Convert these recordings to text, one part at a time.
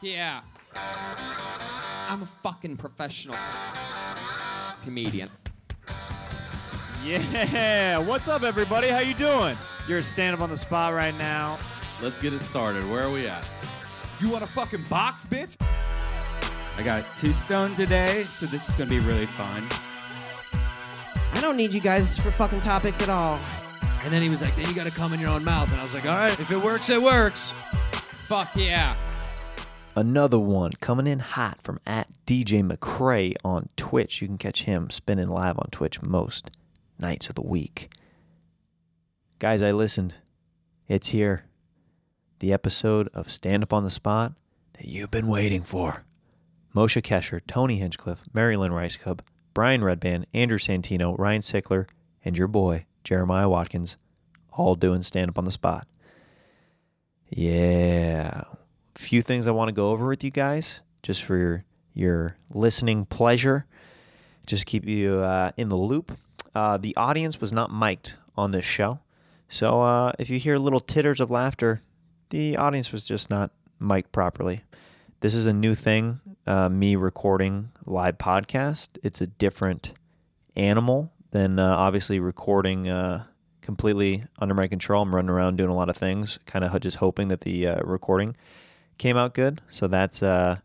yeah. I'm a fucking professional comedian. Yeah, what's up, everybody? How you doing? You're a stand up on the spot right now. Let's get it started. Where are we at? You want a fucking box, bitch? I got two stone today, so this is gonna be really fun. I don't need you guys for fucking topics at all. And then he was like, then you got to come in your own mouth. And I was like, all right, if it works, it works. Fuck yeah. Another one coming in hot from at DJ McCray on Twitch. You can catch him spinning live on Twitch most nights of the week. Guys, I listened. It's here. The episode of Stand Up on the Spot that you've been waiting for. Moshe Kasher, Tony Hinchcliffe, Mary Lynn Rajskub, Brian Redban, Andrew Santino, Ryan Sickler, and your boy, Jeremiah Watkins, all doing stand up on the spot. Yeah. Few things I want to go over with you guys, just for your, your listening pleasure. Just keep you uh, in the loop. Uh, the audience was not mic'd on this show. So uh, if you hear little titters of laughter, the audience was just not mic'd properly. This is a new thing, uh, me recording live podcast. It's a different animal than uh, obviously recording uh, completely under my control. I'm running around doing a lot of things, kind of just hoping that the recording came out good. So that's uh,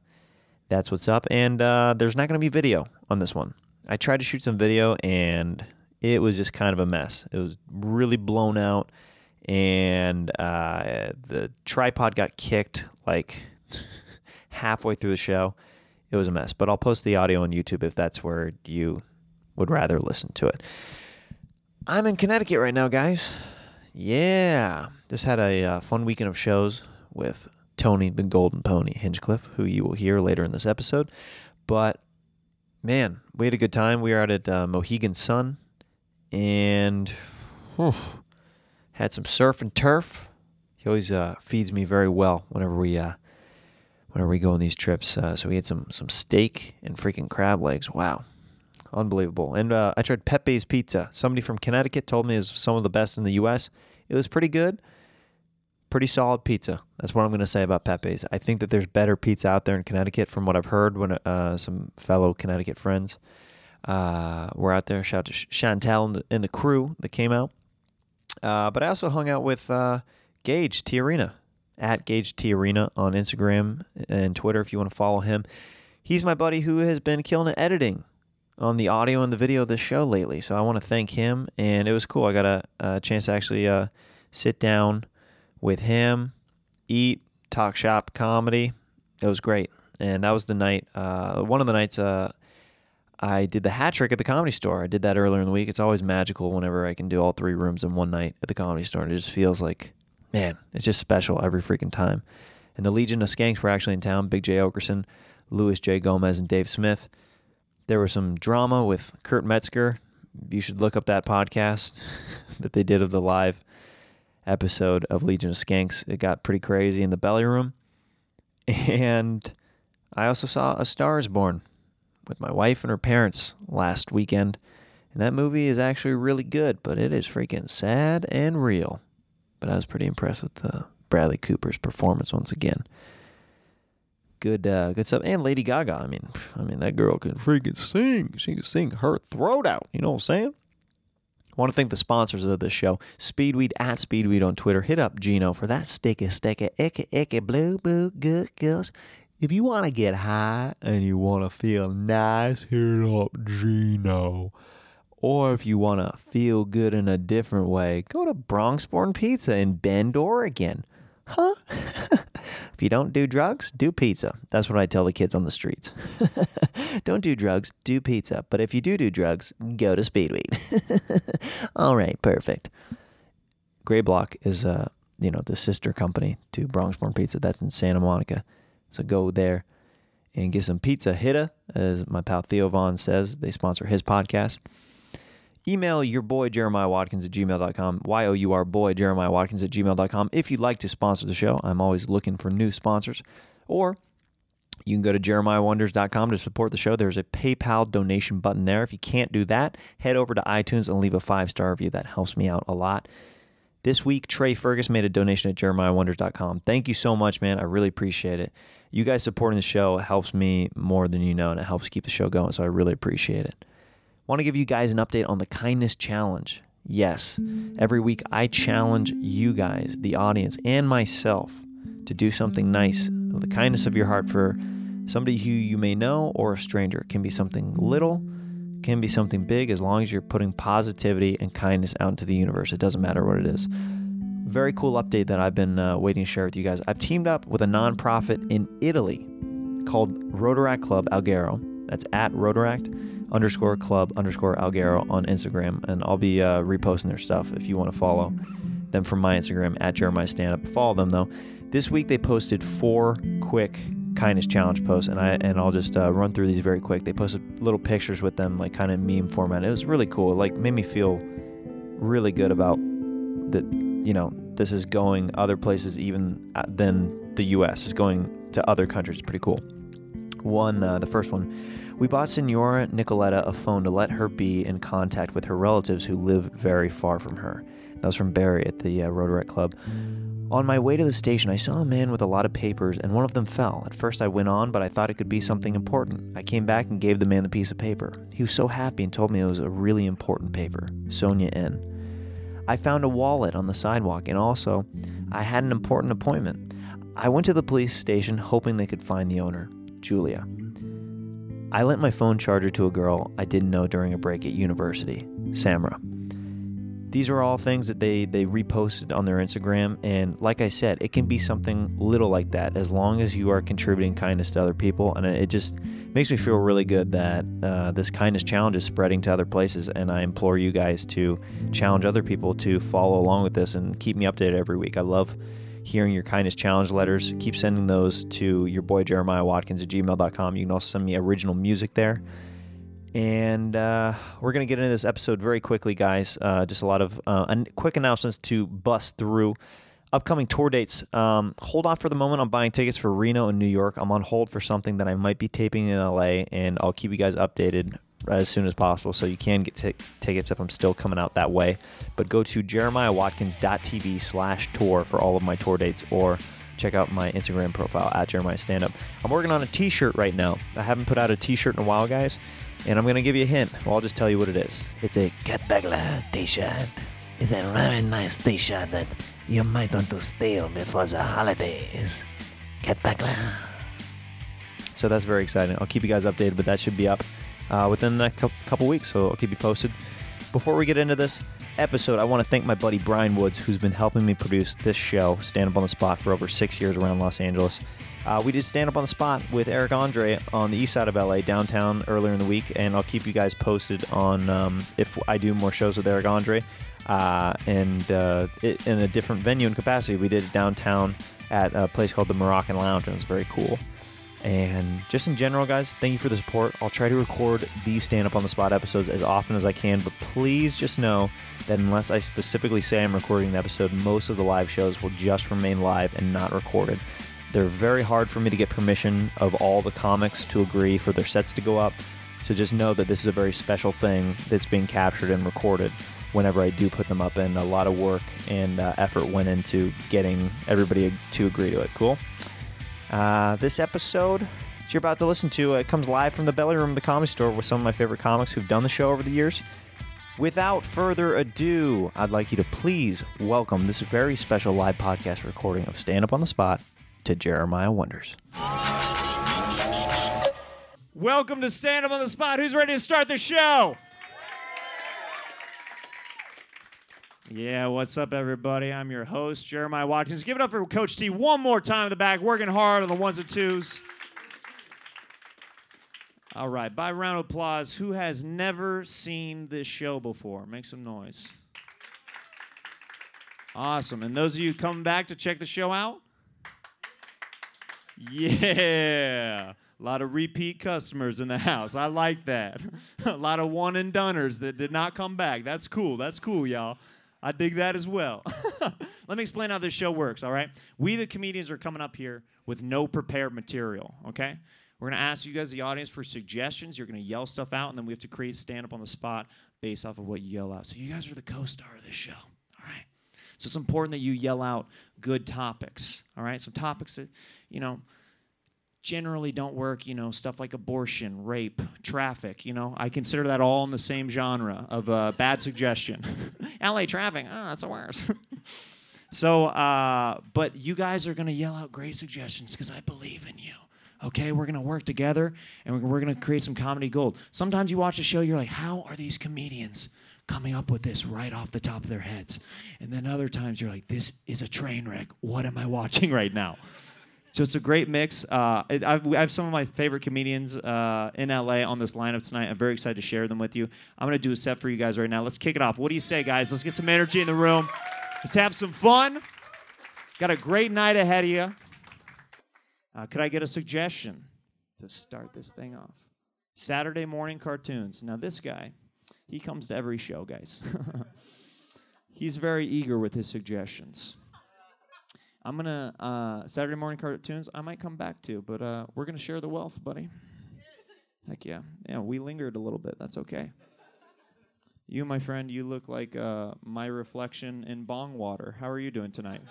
that's what's up. And uh, there's not going to be video on this one. I tried to shoot some video and it was just kind of a mess. It was really blown out, and uh, the tripod got kicked like halfway through the show. It was a mess. But I'll post the audio on YouTube if that's where you would rather listen to it. I'm in Connecticut right now, guys. Yeah. Just had a uh, fun weekend of shows with Tony the Golden Pony Hinchcliffe, who you will hear later in this episode. But man, we had a good time. We were out at uh, Mohegan Sun and whew, had some surf and turf. He always uh, feeds me very well whenever we uh, whenever we go on these trips. Uh, so we had some some steak and freaking crab legs. Wow, unbelievable! And uh, I tried Pepe's Pizza. Somebody from Connecticut told me is some of the best in the U.S. It was pretty good, pretty solid pizza. That's what I'm going to say about Pepe's. I think that there's better pizza out there in Connecticut, from what I've heard when uh, some fellow Connecticut friends uh, were out there. Shout out to Chantel and the, and the crew that came out. Uh, but I also hung out with uh, Gage Tiarina at Gage Tiarina on Instagram and Twitter if you want to follow him. He's my buddy who has been killing it editing on the audio and the video of this show lately. So I want to thank him. And it was cool. I got a, a chance to actually uh, sit down with him, eat, talk shop comedy. It was great. And that was the night, uh, one of the nights uh, I did the hat trick at the comedy store. I did that earlier in the week. It's always magical whenever I can do all three rooms in one night at the comedy store. And it just feels like, man, it's just special every freaking time. And the Legion of Skanks were actually in town. Big Jay Oakerson, Luis J. Gomez, and Dave Smith. There was some drama with Kurt Metzger. You should look up that podcast that they did of the live episode of Legion of Skanks. It got pretty crazy in the belly room. And I also saw A Star is Born with my wife and her parents last weekend. And that movie is actually really good, but it is freaking sad and real. But I was pretty impressed with uh, Bradley Cooper's performance once again. Good, uh, good stuff. And Lady Gaga. I mean, I mean that girl can freaking sing. She can sing her throat out. You know what I'm saying? I want to thank the sponsors of this show. Speedweed at Speedweed on Twitter. Hit up Gino for that sticky, sticky, icky, icky, blue, boo, good girls. If you want to get high and you want to feel nice, hit up Gino. Or if you want to feel good in a different way, go to Bronxborn Pizza in Bend, Oregon. Huh? if you don't do drugs, do pizza. That's what I tell the kids on the streets. don't do drugs, do pizza. But if you do do drugs, go to Speedweed. All right, perfect. Gray Block is, uh, you know, the sister company to Bronxborn Pizza. That's in Santa Monica. So go there and get some pizza hitta, as my pal Theo Von says. They sponsor his podcast. Email your boy Jeremiah Watkins at gmail.com, Y O U R boy Jeremiah Watkins at gmail.com. If you'd like to sponsor the show, I'm always looking for new sponsors. Or you can go to jeremiahwonders.com to support the show. There's a PayPal donation button there. If you can't do that, head over to iTunes and leave a five star review. That helps me out a lot. This week, Trey Fergus made a donation at jeremiahwonders.com. Thank you so much, man. I really appreciate it. You guys supporting the show helps me more than you know, and it helps keep the show going, so I really appreciate it. Want to give you guys an update on the kindness challenge. Yes, every week I challenge you guys, the audience, and myself to do something nice with the kindness of your heart for somebody who you may know or a stranger. It can be something little, can be something big, as long as you're putting positivity and kindness out into the universe. It doesn't matter what it is. Very cool update that I've been uh, waiting to share with you guys. I've teamed up with a nonprofit in Italy called Rotaract Club Alghero. That's at Rotaract underscore club underscore Alghero on Instagram. And I'll be uh, reposting their stuff if you want to follow them from my Instagram at Jeremiah Stand Up. Follow them though. This week they posted four quick kindness challenge posts, and I and I'll just uh, run through these very quick. They posted little pictures with them, like kind of meme format. It was really cool. It, like made me feel really good about that. You know, this is going other places even uh, than the U.S. It's going to other countries. Pretty cool. One, uh, the first one, we bought Senora Nicoletta a phone to let her be in contact with her relatives who live very far from her. That was from Barry at the uh, Rotaract Club. On my way to the station, I saw a man with a lot of papers, and one of them fell. At first, I went on, but I thought it could be something important. I came back and gave the man the piece of paper. He was so happy and told me it was a really important paper. Sonia N. I found a wallet on the sidewalk, and also, I had an important appointment. I went to the police station hoping they could find the owner, Julia. I lent my phone charger to a girl I didn't know during a break at university, Samra. These are all things that they they reposted on their Instagram, and like I said, it can be something little like that as long as you are contributing kindness to other people, and it just makes me feel really good that uh, this kindness challenge is spreading to other places, and I implore you guys to challenge other people to follow along with this and keep me updated every week. I love hearing your kindness challenge letters. Keep sending those to your boy Jeremiah Watkins at gmail.com. You can also send me original music there. And uh, we're going to get into this episode very quickly, guys. Uh, just a lot of uh, quick announcements to bust through. Upcoming tour dates. Um, hold off for the moment on buying tickets for Reno and New York. I'm on hold for something that I might be taping in LA, and I'll keep you guys updated as soon as possible. So you can get t- tickets if I'm still coming out that way. But go to jeremiahwatkins.tv slash tour for all of my tour dates, or check out my Instagram profile at Jeremiah Standup. I'm working on a t-shirt right now. I haven't put out a t-shirt in a while, guys. And I'm going to give you a hint. Well, I'll just tell you what it is. It's a Cat Bagler t-shirt. It's a very nice t-shirt that you might want to steal before the holidays. Cat Bagler. So that's very exciting. I'll keep you guys updated, but that should be up uh, within the next couple weeks. So I'll keep you posted. Before we get into this episode, I want to thank my buddy Brian Woods, who's been helping me produce this show, Stand Up on the Spot, for over six years around Los Angeles. Uh, we did Stand Up on the Spot with Eric Andre on the east side of LA, downtown, earlier in the week, and I'll keep you guys posted on um, if I do more shows with Eric Andre. Uh, and uh, it, in a different venue and capacity, we did it downtown at a place called the Moroccan Lounge, and it was very cool. And just in general, guys, thank you for the support. I'll try to record these stand up on the spot episodes as often as I can, but please just know that unless I specifically say I'm recording the episode, most of the live shows will just remain live and not recorded. They're very hard for me to get permission of all the comics to agree for their sets to go up. So just know that this is a very special thing that's being captured and recorded whenever I do put them up, and a lot of work and uh, effort went into getting everybody to agree to it. Cool. Uh, this episode that you're about to listen to uh, comes live from the belly room of the comedy store with some of my favorite comics who've done the show over the years. Without further ado, I'd like you to please welcome this very special live podcast recording of Stand Up on the Spot to Jeremiah Wonders. Welcome to Stand Up on the Spot. Who's ready to start the show? Yeah, what's up, everybody? I'm your host, Jeremiah Watkins. Give it up for Coach T one more time in the back, working hard on the ones and twos. All right, by round of applause, who has never seen this show before? Make some noise. Awesome. And those of you coming back to check the show out? Yeah. A lot of repeat customers in the house. I like that. a lot of one and doners that did not come back. That's cool. That's cool, y'all. I dig that as well. Let me explain how this show works, all right? We, the comedians, are coming up here with no prepared material, okay? We're going to ask you guys, the audience, for suggestions. You're going to yell stuff out, and then we have to create stand up on the spot based off of what you yell out. So you guys are the co star of this show, all right? So it's important that you yell out good topics. All right, some topics that you know generally don't work. You know, stuff like abortion, rape, traffic. You know, I consider that all in the same genre of uh, bad suggestion. L.A. traffic. Oh, that's the worst. So, uh, but you guys are going to yell out great suggestions because I believe in you. Okay, we're to work together and we're, to create some comedy gold. Sometimes you watch a show, you're like, how are these comedians coming up with this right off the top of their heads? And then other times you're like, this is a train wreck. What am I watching right now? So it's a great mix. Uh, I've, I have some of my favorite comedians uh, in LA on this lineup tonight. I'm very excited to share them with you. I'm going to do a set for you guys right now. Let's kick it off. What do you say, guys? Let's get some energy in the room. Let's have some fun. Got a great night ahead of you. Uh, could I get a suggestion to start this thing off? Saturday morning cartoons. Now, this guy, he comes to every show, guys. He's very eager with his suggestions. I'm gonna uh, Saturday morning cartoons. I might come back to, but uh, we're gonna share the wealth, buddy. Heck yeah, yeah. We lingered a little bit. That's okay. You, my friend, you look like uh, my reflection in bong water. How are you doing tonight?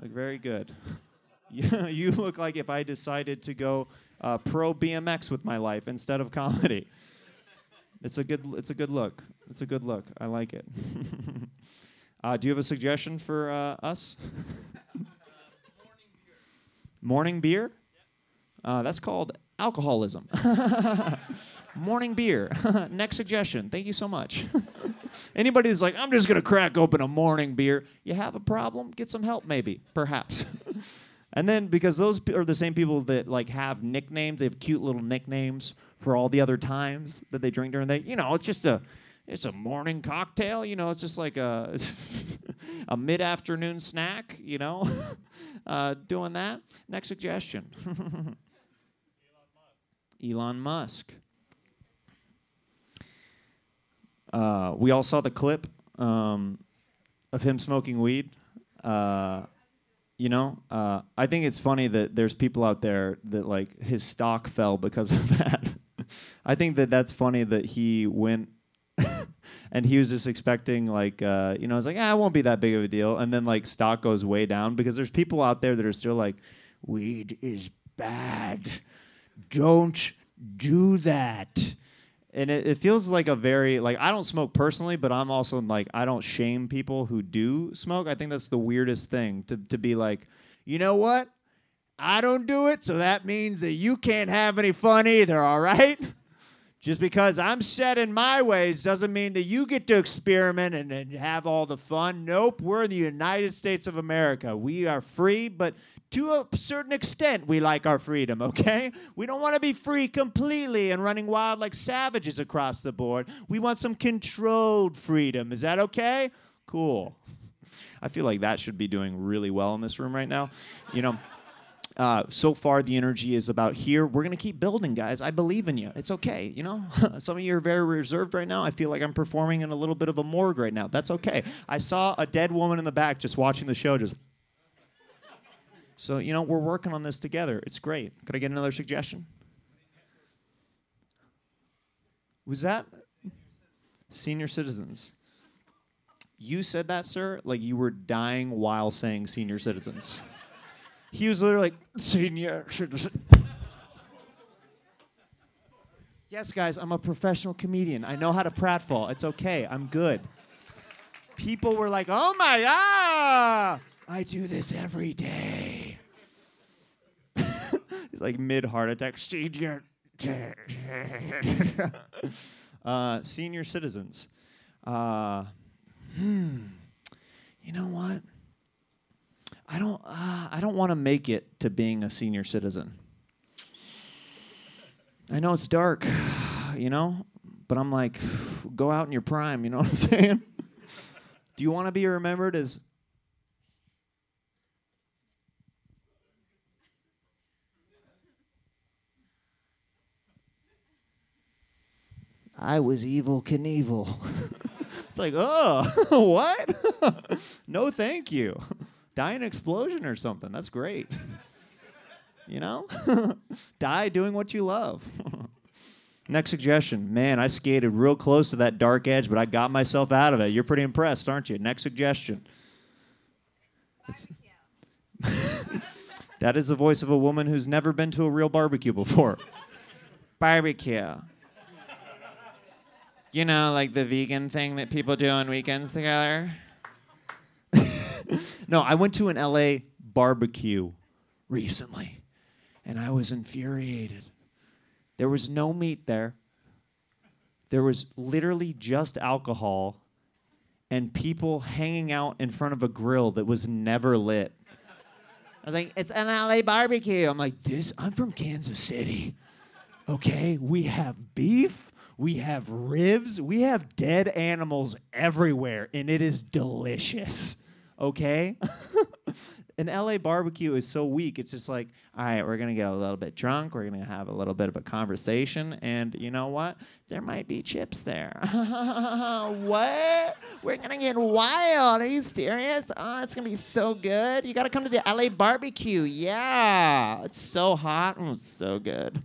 look very good. you look like if I decided to go uh, pro BMX with my life instead of comedy. It's a good. It's a good look. It's a good look. I like it. uh, do you have a suggestion for uh, us? Morning beer. Uh, that's called alcoholism. Morning beer. Next suggestion. Thank you so much. Anybody who's like, I'm just gonna crack open a morning beer, you have a problem. Get some help, maybe, perhaps. and then because those pe- are the same people that like have nicknames, they have cute little nicknames for all the other times that they drink during the day. You know, it's just a it's a morning cocktail. You know, it's just like a a mid afternoon snack. You know, uh, doing that. Next suggestion. Elon Musk. Uh, we all saw the clip um, of him smoking weed. Uh, you know, uh, I think it's funny that there's people out there that like his stock fell because of that. I think that that's funny that he went and he was just expecting like uh, you know, it's like ah, it won't be that big of a deal, and then like stock goes way down because there's people out there that are still like, weed is bad, don't do that and it, it feels like a very like I don't smoke personally, but I'm also like I don't shame people who do smoke. I think that's the weirdest thing to to be like, you know what? I don't do it, so that means that you can't have any fun either, all right? Just because I'm set in my ways doesn't mean that you get to experiment and, and have all the fun. Nope, we're in the United States of America. We are free, but to a certain extent, we like our freedom, okay? We don't want to be free completely and running wild like savages across the board. We want some controlled freedom. Is that okay? Cool. I feel like that should be doing really well in this room right now. You know, uh, so far the energy is about here. We're gonna keep building, guys. I believe in you. It's okay. You know, some of you are very reserved right now. I feel like I'm performing in a little bit of a morgue right now. That's okay. I saw a dead woman in the back just watching the show. Just so you know, we're working on this together. It's great. Could I get another suggestion? Was that senior citizens? You said that, sir, like you were dying while saying senior citizens. He was literally like, senior citizen. Yes, guys, I'm a professional comedian. I know how to pratfall. It's okay. I'm good. People were like, oh my, god, I do this every day. He's like mid heart attack. Senior. uh, senior citizens. Uh, hmm. You know what? I don't. Uh, I don't want to make it to being a senior citizen. I know it's dark, you know, but I'm like, go out in your prime. You know what I'm saying? Do you want to be remembered as? I was Evel Knievel. it's like, oh, what? no, thank you. Die in an explosion or something. That's great. you know? Die doing what you love. Next suggestion. Man, I skated real close to that dark edge, but I got myself out of it. You're pretty impressed, aren't you? Next suggestion. That is the voice of a woman who's never been to a real barbecue before. barbecue. You know, like the vegan thing that people do on weekends together? No, I went to an LA barbecue recently, and I was infuriated. There was no meat there. There was literally just alcohol and people hanging out in front of a grill that was never lit. I was like, it's an LA barbecue. I'm like, this, I'm from Kansas City. Okay, we have beef, we have ribs, we have dead animals everywhere, and it is delicious. Okay? An LA barbecue is so weak. It's just like, all right, we're gonna get a little bit drunk, we're gonna have a little bit of a conversation, and you know what? There might be chips there. what? We're gonna get wild. Are you serious? Oh, it's gonna be so good. You gotta come to the LA barbecue. Yeah. It's so hot. Mm, it's so good.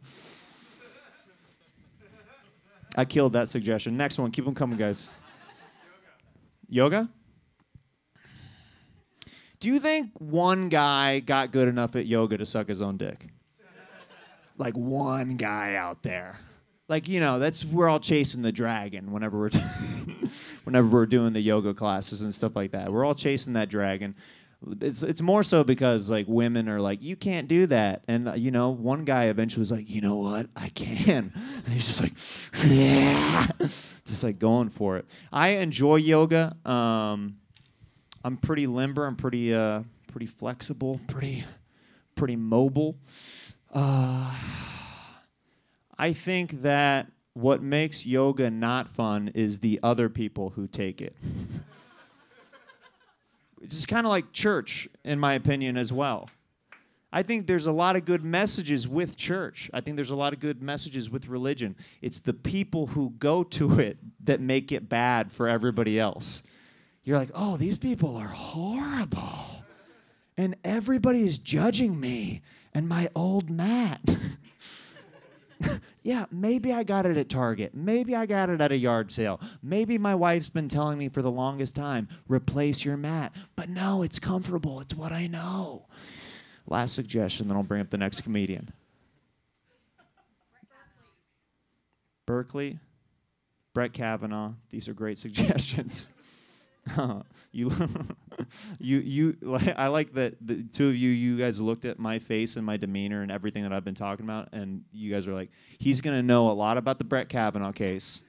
I killed that suggestion. Next one. Keep them coming, guys. Yoga? Do you think one guy got good enough at yoga to suck his own dick? Like one guy out there. Like, you know, that's we're all chasing the dragon whenever we're whenever we're doing the yoga classes and stuff like that. We're all chasing that dragon. It's it's more so because like women are like, you can't do that. And uh, you know, one guy eventually was like, you know what? I can. And he's just like, yeah. just like going for it. I enjoy yoga. Um, I'm pretty limber. I'm pretty uh, pretty flexible. Pretty pretty mobile. Uh, I think that what makes yoga not fun is the other people who take it. It's kind of like church, in my opinion, as well. I think there's a lot of good messages with church. I think there's a lot of good messages with religion. It's the people who go to it that make it bad for everybody else. You're like, oh, these people are horrible. And everybody is judging me and my old mat. yeah, maybe I got it at Target. Maybe I got it at a yard sale. Maybe my wife's been telling me for the longest time, replace your mat. But no, it's comfortable. It's what I know. Last suggestion, then I'll bring up the next comedian. Berkeley, Brett Kavanaugh. These are great suggestions. you, you, you. Like, I like that the two of you, you guys looked at my face and my demeanor and everything that I've been talking about, and you guys are like, he's gonna know a lot about the Brett Kavanaugh case,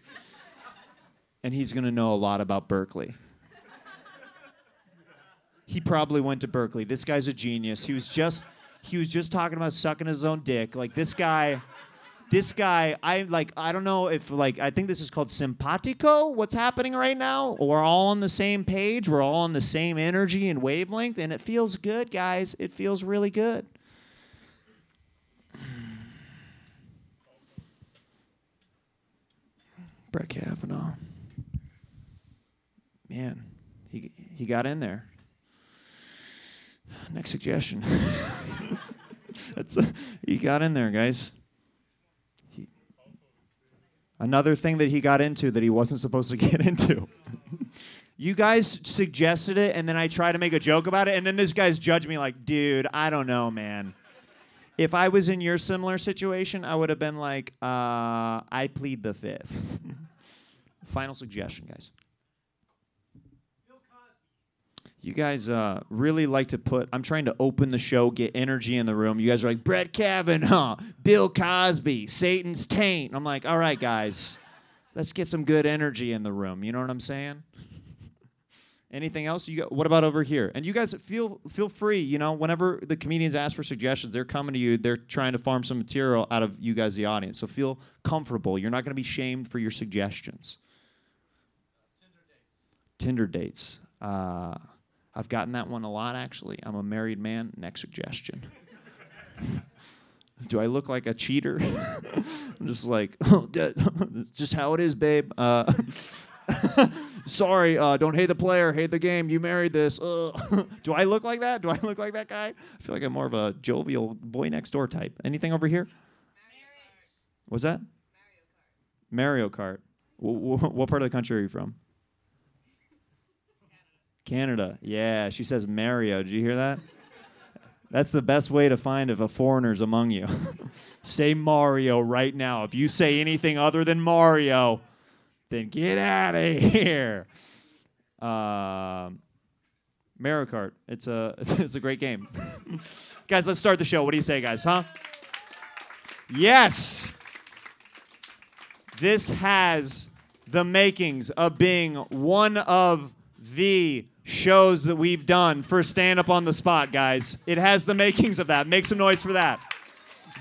and he's gonna know a lot about Berkeley. He probably went to Berkeley. This guy's a genius. He was just, he was just talking about sucking his own dick. Like this guy this guy i like i don't know if like i think this is called simpatico what's happening right now. We're all on the same page. We're all on the same energy and wavelength and it feels good guys. It feels really good. Brett kavanaugh. Man he, he got in there. Next suggestion. That's a, he got in there guys Another thing that he got into that he wasn't supposed to get into. you guys suggested it, and then I try to make a joke about it, and then this guy's judge me like, dude, I don't know, man. If I was in your similar situation, I would have been like, uh, I plead the fifth. Final suggestion, guys. You guys uh, really like to put. I'm trying to open the show, get energy in the room. You guys are like Brett Kavanaugh, Bill Cosby, Satan's taint. I'm like, all right, guys, let's get some good energy in the room. You know what I'm saying? Anything else? You got, what about over here? And you guys feel feel free. You know, whenever the comedians ask for suggestions, they're coming to you. They're trying to farm some material out of you guys, the audience. So feel comfortable. You're not going to be shamed for your suggestions. Tinder dates. Tinder dates. Uh, I've gotten that one a lot, actually. I'm a married man. Next suggestion. Do I look like a cheater? I'm just like, oh, that's just how it is, babe. Uh, sorry, uh, don't hate the player, hate the game. You married this. Uh. Do I look like that? Do I look like that guy? I feel like I'm more of a jovial boy next door type. Anything over here? Was that? Mario Kart. W- w- what part of the country are you from? Canada. Yeah, she says Mario. Did you hear that? That's the best way to find if a foreigner's among you. say Mario right now. If you say anything other than Mario, then get out of here. Um, Mario Kart. It's a it's a great game. guys, let's start the show. What do you say, guys? Huh? Yes. This has the makings of being one of the shows that we've done for stand up on the spot, guys. It has the makings of that. Make some noise for that.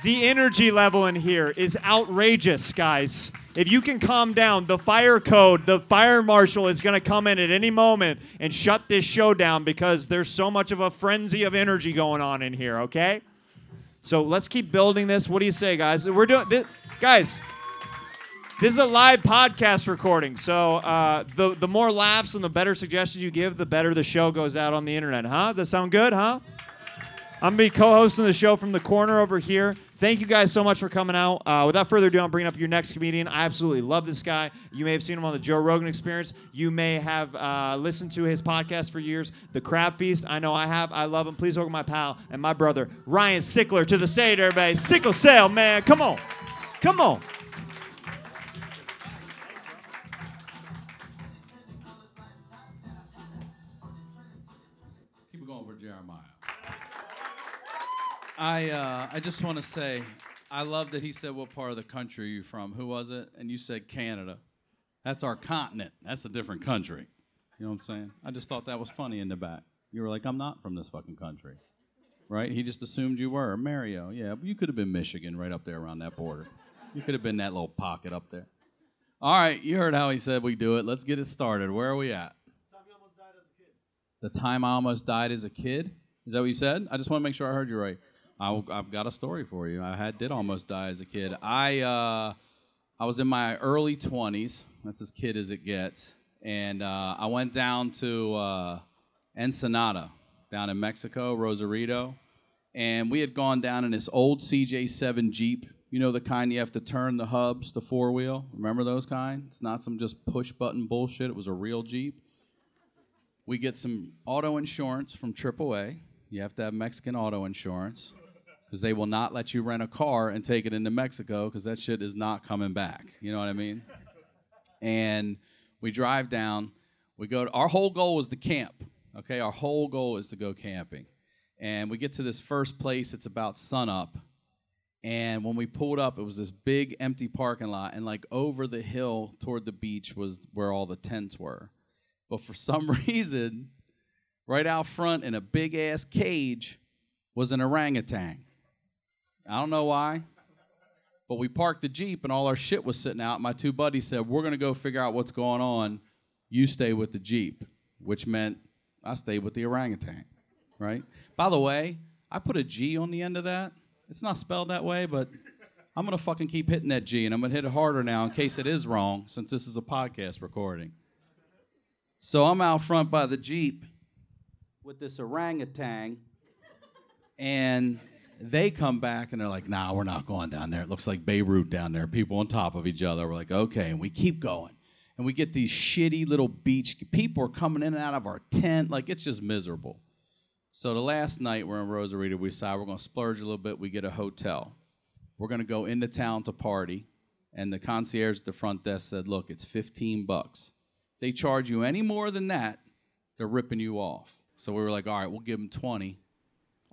The energy level in here is outrageous, guys. If you can calm down, the fire code, the fire marshal is going to come in at any moment and shut this show down because there's so much of a frenzy of energy going on in here, okay? So let's keep building this. What do you say, guys? We're doing this, guys. This is a live podcast recording, so uh, the the more laughs and the better suggestions you give, the better the show goes out on the internet. Huh? Does that sound good? Huh? I'm gonna be co-hosting the show from the corner over here. Thank you guys so much for coming out. Uh, without further ado, I'm bringing up your next comedian. I absolutely love this guy. You may have seen him on the Joe Rogan Experience. You may have uh, listened to his podcast for years, The Crab Feast. I know I have. I love him. Please welcome my pal and my brother Ryan Sickler to the stage, everybody. Sickle Sale, man. Come on, come on. I uh, I just want to say, I love that he said, "What part of the country are you from?" Who was it? And you said Canada. That's our continent. That's a different country. You know what I'm saying? I just thought that was funny in the back. You were like, "I'm not from this fucking country," right? He just assumed you were Mario. Yeah, but you could have been Michigan, right up there around that border. You could have been that little pocket up there. All right, you heard how he said we do it. Let's get it started. Where are we at? The time I almost died as a kid. Is that what you said? I just want to make sure I heard you right. I, have got a story for you. I had did almost die as a kid. I uh, I was in my early twenties. That's as kid as it gets. And uh, I went down to uh, Ensenada, down in Mexico, Rosarito, and we had gone down in this old CJ7 Jeep. You know the kind you have to turn the hubs, the four wheel. Remember those kind? It's not some just push button bullshit. It was a real Jeep we get some auto insurance from AAA. You have to have Mexican auto insurance because they will not let you rent a car and take it into Mexico because that shit is not coming back. You know what I mean? And we drive down. We go. To, our whole goal was to camp. Okay, our whole goal is to go camping. And we get to this first place. It's about sunup. And when we pulled up, it was this big empty parking lot, and like over the hill toward the beach was where all the tents were. But for some reason, right out front in a big ass cage was an orangutan. I don't know why. But we parked the Jeep and all our shit was sitting out. My two buddies said, We're going to go figure out what's going on. You stay with the Jeep, which meant I stayed with the orangutan, right? By the way, I put a G on the end of that. It's not spelled that way, but I'm going to fucking keep hitting that G and I'm going to hit it harder now in case it is wrong since this is a podcast recording. So I'm out front by the Jeep with this orangutan, and they come back and they're like, nah, we're not going down there. It looks like Beirut down there, people on top of each other. We're like, okay, and we keep going. And we get these shitty little beach, people are coming in and out of our tent, like it's just miserable. So the last night we're in Rosarito, we decide we're gonna splurge a little bit, we get a hotel. We're gonna go into town to party, and the concierge at the front desk said, look, it's 15 bucks they charge you any more than that, they're ripping you off. So we were like, all right, we'll give them 20,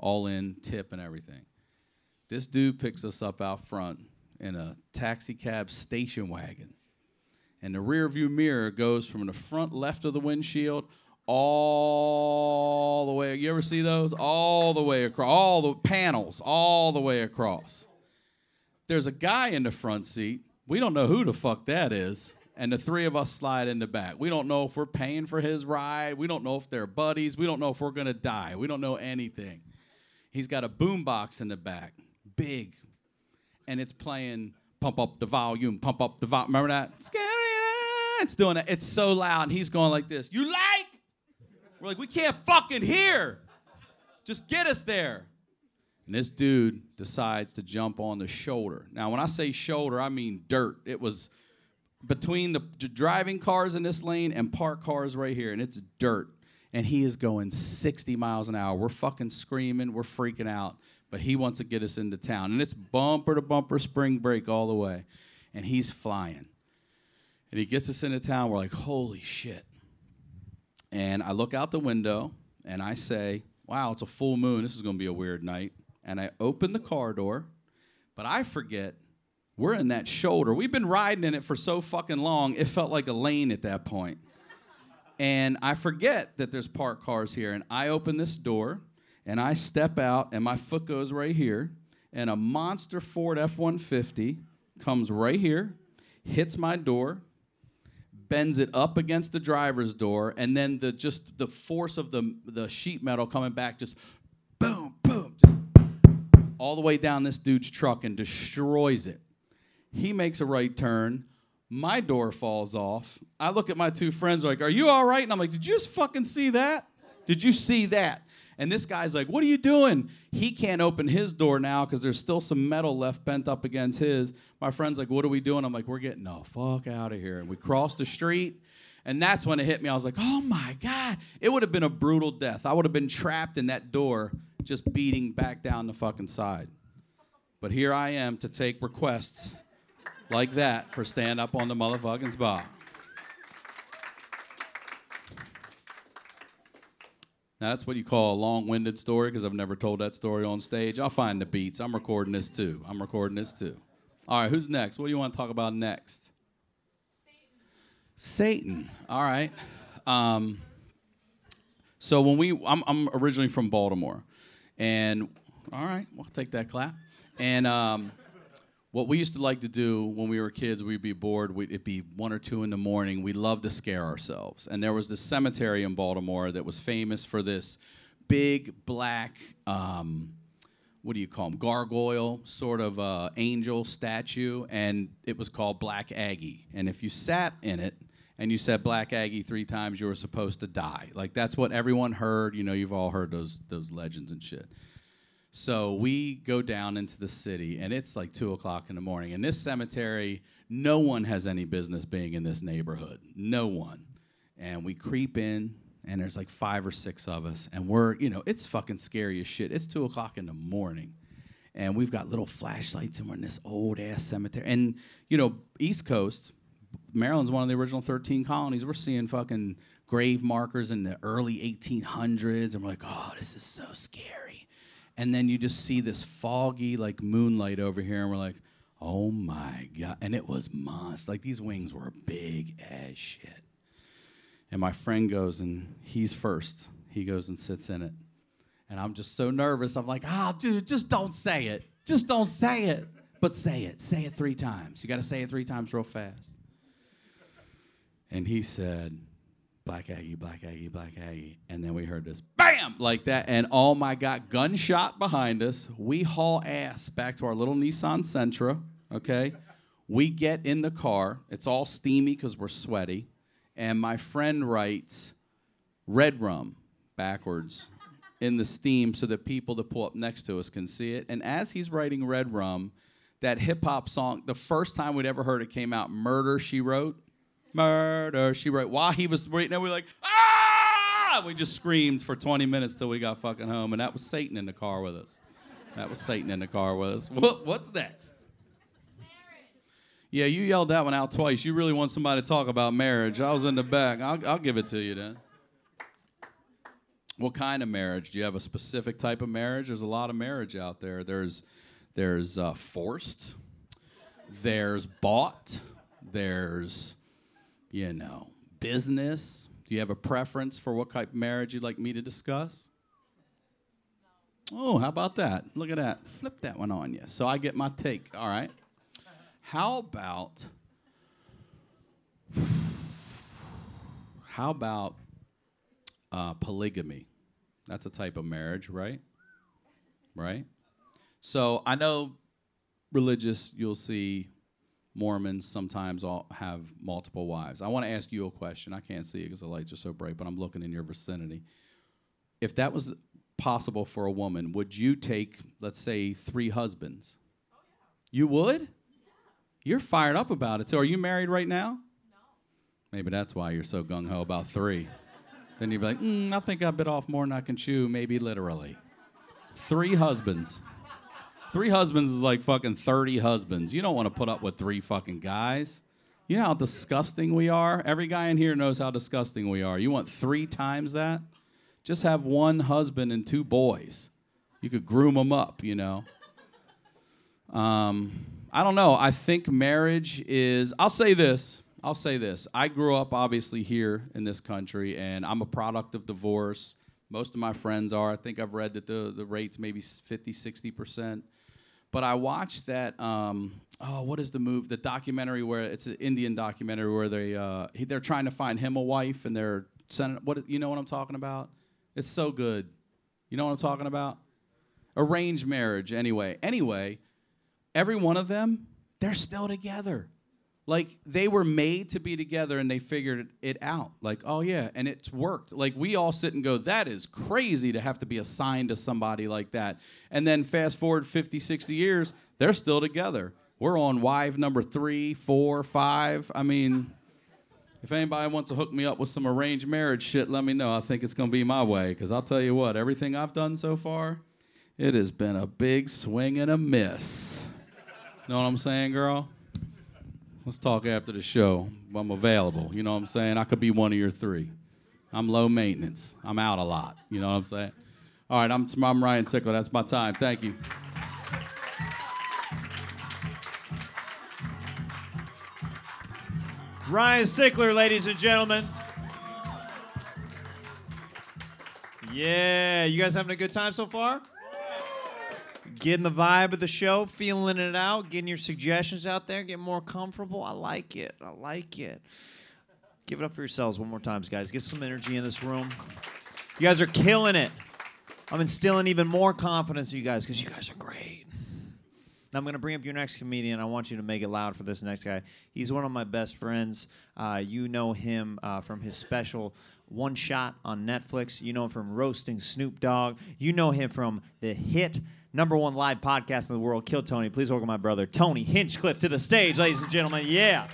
all in, tip and everything. This dude picks us up out front in a taxi cab station wagon. And the rear view mirror goes from the front left of the windshield all the way. You ever see those? All the way across, all the panels, all the way across. There's a guy in the front seat. We don't know who the fuck that is and the three of us slide in the back. We don't know if we're paying for his ride. We don't know if they're buddies. We don't know if we're gonna die. We don't know anything. He's got a boombox in the back, big, and it's playing "Pump Up the Volume," "Pump Up the Volume." Remember that? It's doing it. It's so loud, and he's going like this. You like? We're like, we can't fucking hear. Just get us there. And this dude decides to jump on the shoulder. Now, when I say shoulder, I mean dirt. It was between the driving cars in this lane and parked cars right here, and it's dirt. And he is going 60 miles an hour. We're fucking screaming, we're freaking out, but he wants to get us into town. And it's bumper to bumper spring break all the way. And he's flying. And he gets us into town. We're like, holy shit. And I look out the window and I say, wow, it's a full moon. This is going to be a weird night. And I open the car door, but I forget we're in that shoulder. We've been riding in it for so fucking long, it felt like a lane at that point. And I forget that there's parked cars here. And I open this door and I step out, and my foot goes right here. And a monster Ford F 150 comes right here, hits my door, bends it up against the driver's door, and then the just the force of the the sheet metal coming back just boom, boom, just all the way down this dude's truck and destroys it. He makes a right turn. My door falls off. I look at my two friends like, "Are you all right?" And I'm like, "Did you just fucking see that? Did you see that?" And this guy's like, "What are you doing?" He can't open his door now because there's still some metal left bent up against his. My friend's like, "What are we doing?" I'm like, "We're getting the fuck out of here." And we crossed the street, and that's when it hit me. I was like, "Oh my god!" It would have been a brutal death. I would have been trapped in that door, just beating back down the fucking side. But here I am to take requests like that for stand up on the motherfucking spot. Now, that's what you call a long winded story because I've never told that story on stage. I'll find the beats. I'm recording this too. I'm recording this too. All right, who's next? What do you want to talk about next? Satan. All right. Um, so when we, I'm, I'm originally from Baltimore, and all right, we'll take that clap. And um, what we used to like to do when we were kids, we'd be bored. We'd, it'd be one or two in the morning. We loved to scare ourselves. And there was this cemetery in Baltimore that was famous for this big black, um, what do you call them, gargoyle sort of uh, angel statue, and it was called Black Aggie. And if you sat in it and you said Black Aggie three times, you were supposed to die. Like that's what everyone heard. You know, you've all heard those those legends and shit. So we go down into the city, and it's like two o'clock in the morning. And this cemetery, no one has any business being in this neighborhood. No one. And we creep in, and there's like five or six of us, and we're, you know, it's fucking scary as shit. It's two o'clock in the morning, and we've got little flashlights, and we're in this old ass cemetery. And you know, East Coast, Maryland's one of the original 13 colonies. We're seeing fucking grave markers in the early 1800s, and we're like, oh, this is so scary. And then you just see this foggy, like moonlight over here, and we're like, oh my God. And it was monster. Like these wings were big as shit. And my friend goes, and he's first. He goes and sits in it. And I'm just so nervous. I'm like, oh, dude, just don't say it. Just don't say it. But say it. Say it three times. You got to say it three times real fast. And he said, Black Aggie, Black Aggie, Black Aggie. And then we heard this BAM! Like that. And oh my God, gunshot behind us. We haul ass back to our little Nissan Sentra, okay? We get in the car. It's all steamy because we're sweaty. And my friend writes red rum backwards in the steam so that people that pull up next to us can see it. And as he's writing red rum, that hip hop song, the first time we'd ever heard it came out, Murder She Wrote. Murder She Wrote. While he was writing it, we were like, ah! We just screamed for 20 minutes till we got fucking home. And that was Satan in the car with us. That was Satan in the car with us. What, what's next? Marriage. Yeah, you yelled that one out twice. You really want somebody to talk about marriage. I was in the back. I'll, I'll give it to you then. What kind of marriage? Do you have a specific type of marriage? There's a lot of marriage out there. There's, there's uh, forced. There's bought. There's, you know, business. Do you have a preference for what type of marriage you'd like me to discuss? Oh, how about that? Look at that. Flip that one on you. So I get my take. All right. How about how about uh, polygamy? That's a type of marriage, right? Right? So I know religious, you'll see Mormons sometimes all have multiple wives. I want to ask you a question. I can't see it because the lights are so bright, but I'm looking in your vicinity. If that was possible for a woman, would you take, let's say, three husbands? You would? You're fired up about it So, Are you married right now? No. Maybe that's why you're so gung ho about three. then you'd be like, mm, I think I bit off more than I can chew, maybe literally. Three husbands. Three husbands is like fucking 30 husbands. You don't want to put up with three fucking guys. You know how disgusting we are? Every guy in here knows how disgusting we are. You want three times that? Just have one husband and two boys. You could groom them up, you know. Um, I don't know. I think marriage is, I'll say this. I'll say this. I grew up obviously here in this country, and I'm a product of divorce. Most of my friends are. I think I've read that the, the rate's maybe 50, 60%. But I watched that. Um, oh, what is the move? The documentary where it's an Indian documentary where they uh, he, they're trying to find him a wife and they're sending. What you know what I'm talking about? It's so good. You know what I'm talking about? Arranged marriage. Anyway, anyway, every one of them they're still together. Like they were made to be together and they figured it out. Like, oh yeah, and it's worked. Like we all sit and go, that is crazy to have to be assigned to somebody like that. And then fast forward 50, 60 years, they're still together. We're on wife number three, four, five. I mean, if anybody wants to hook me up with some arranged marriage shit, let me know. I think it's gonna be my way. Cause I'll tell you what, everything I've done so far, it has been a big swing and a miss. Know what I'm saying, girl? Let's talk after the show. I'm available. You know what I'm saying? I could be one of your three. I'm low maintenance. I'm out a lot. You know what I'm saying? All right, I'm, I'm Ryan Sickler. That's my time. Thank you. Ryan Sickler, ladies and gentlemen. Yeah, you guys having a good time so far? Getting the vibe of the show, feeling it out, getting your suggestions out there, getting more comfortable. I like it. I like it. Give it up for yourselves one more time, guys. Get some energy in this room. You guys are killing it. I'm instilling even more confidence in you guys because you guys are great. Now I'm going to bring up your next comedian. I want you to make it loud for this next guy. He's one of my best friends. Uh, you know him uh, from his special One Shot on Netflix. You know him from roasting Snoop Dogg. You know him from the hit number one live podcast in the world, Kill Tony. Please welcome my brother Tony Hinchcliffe to the stage, ladies and gentlemen. Yeah.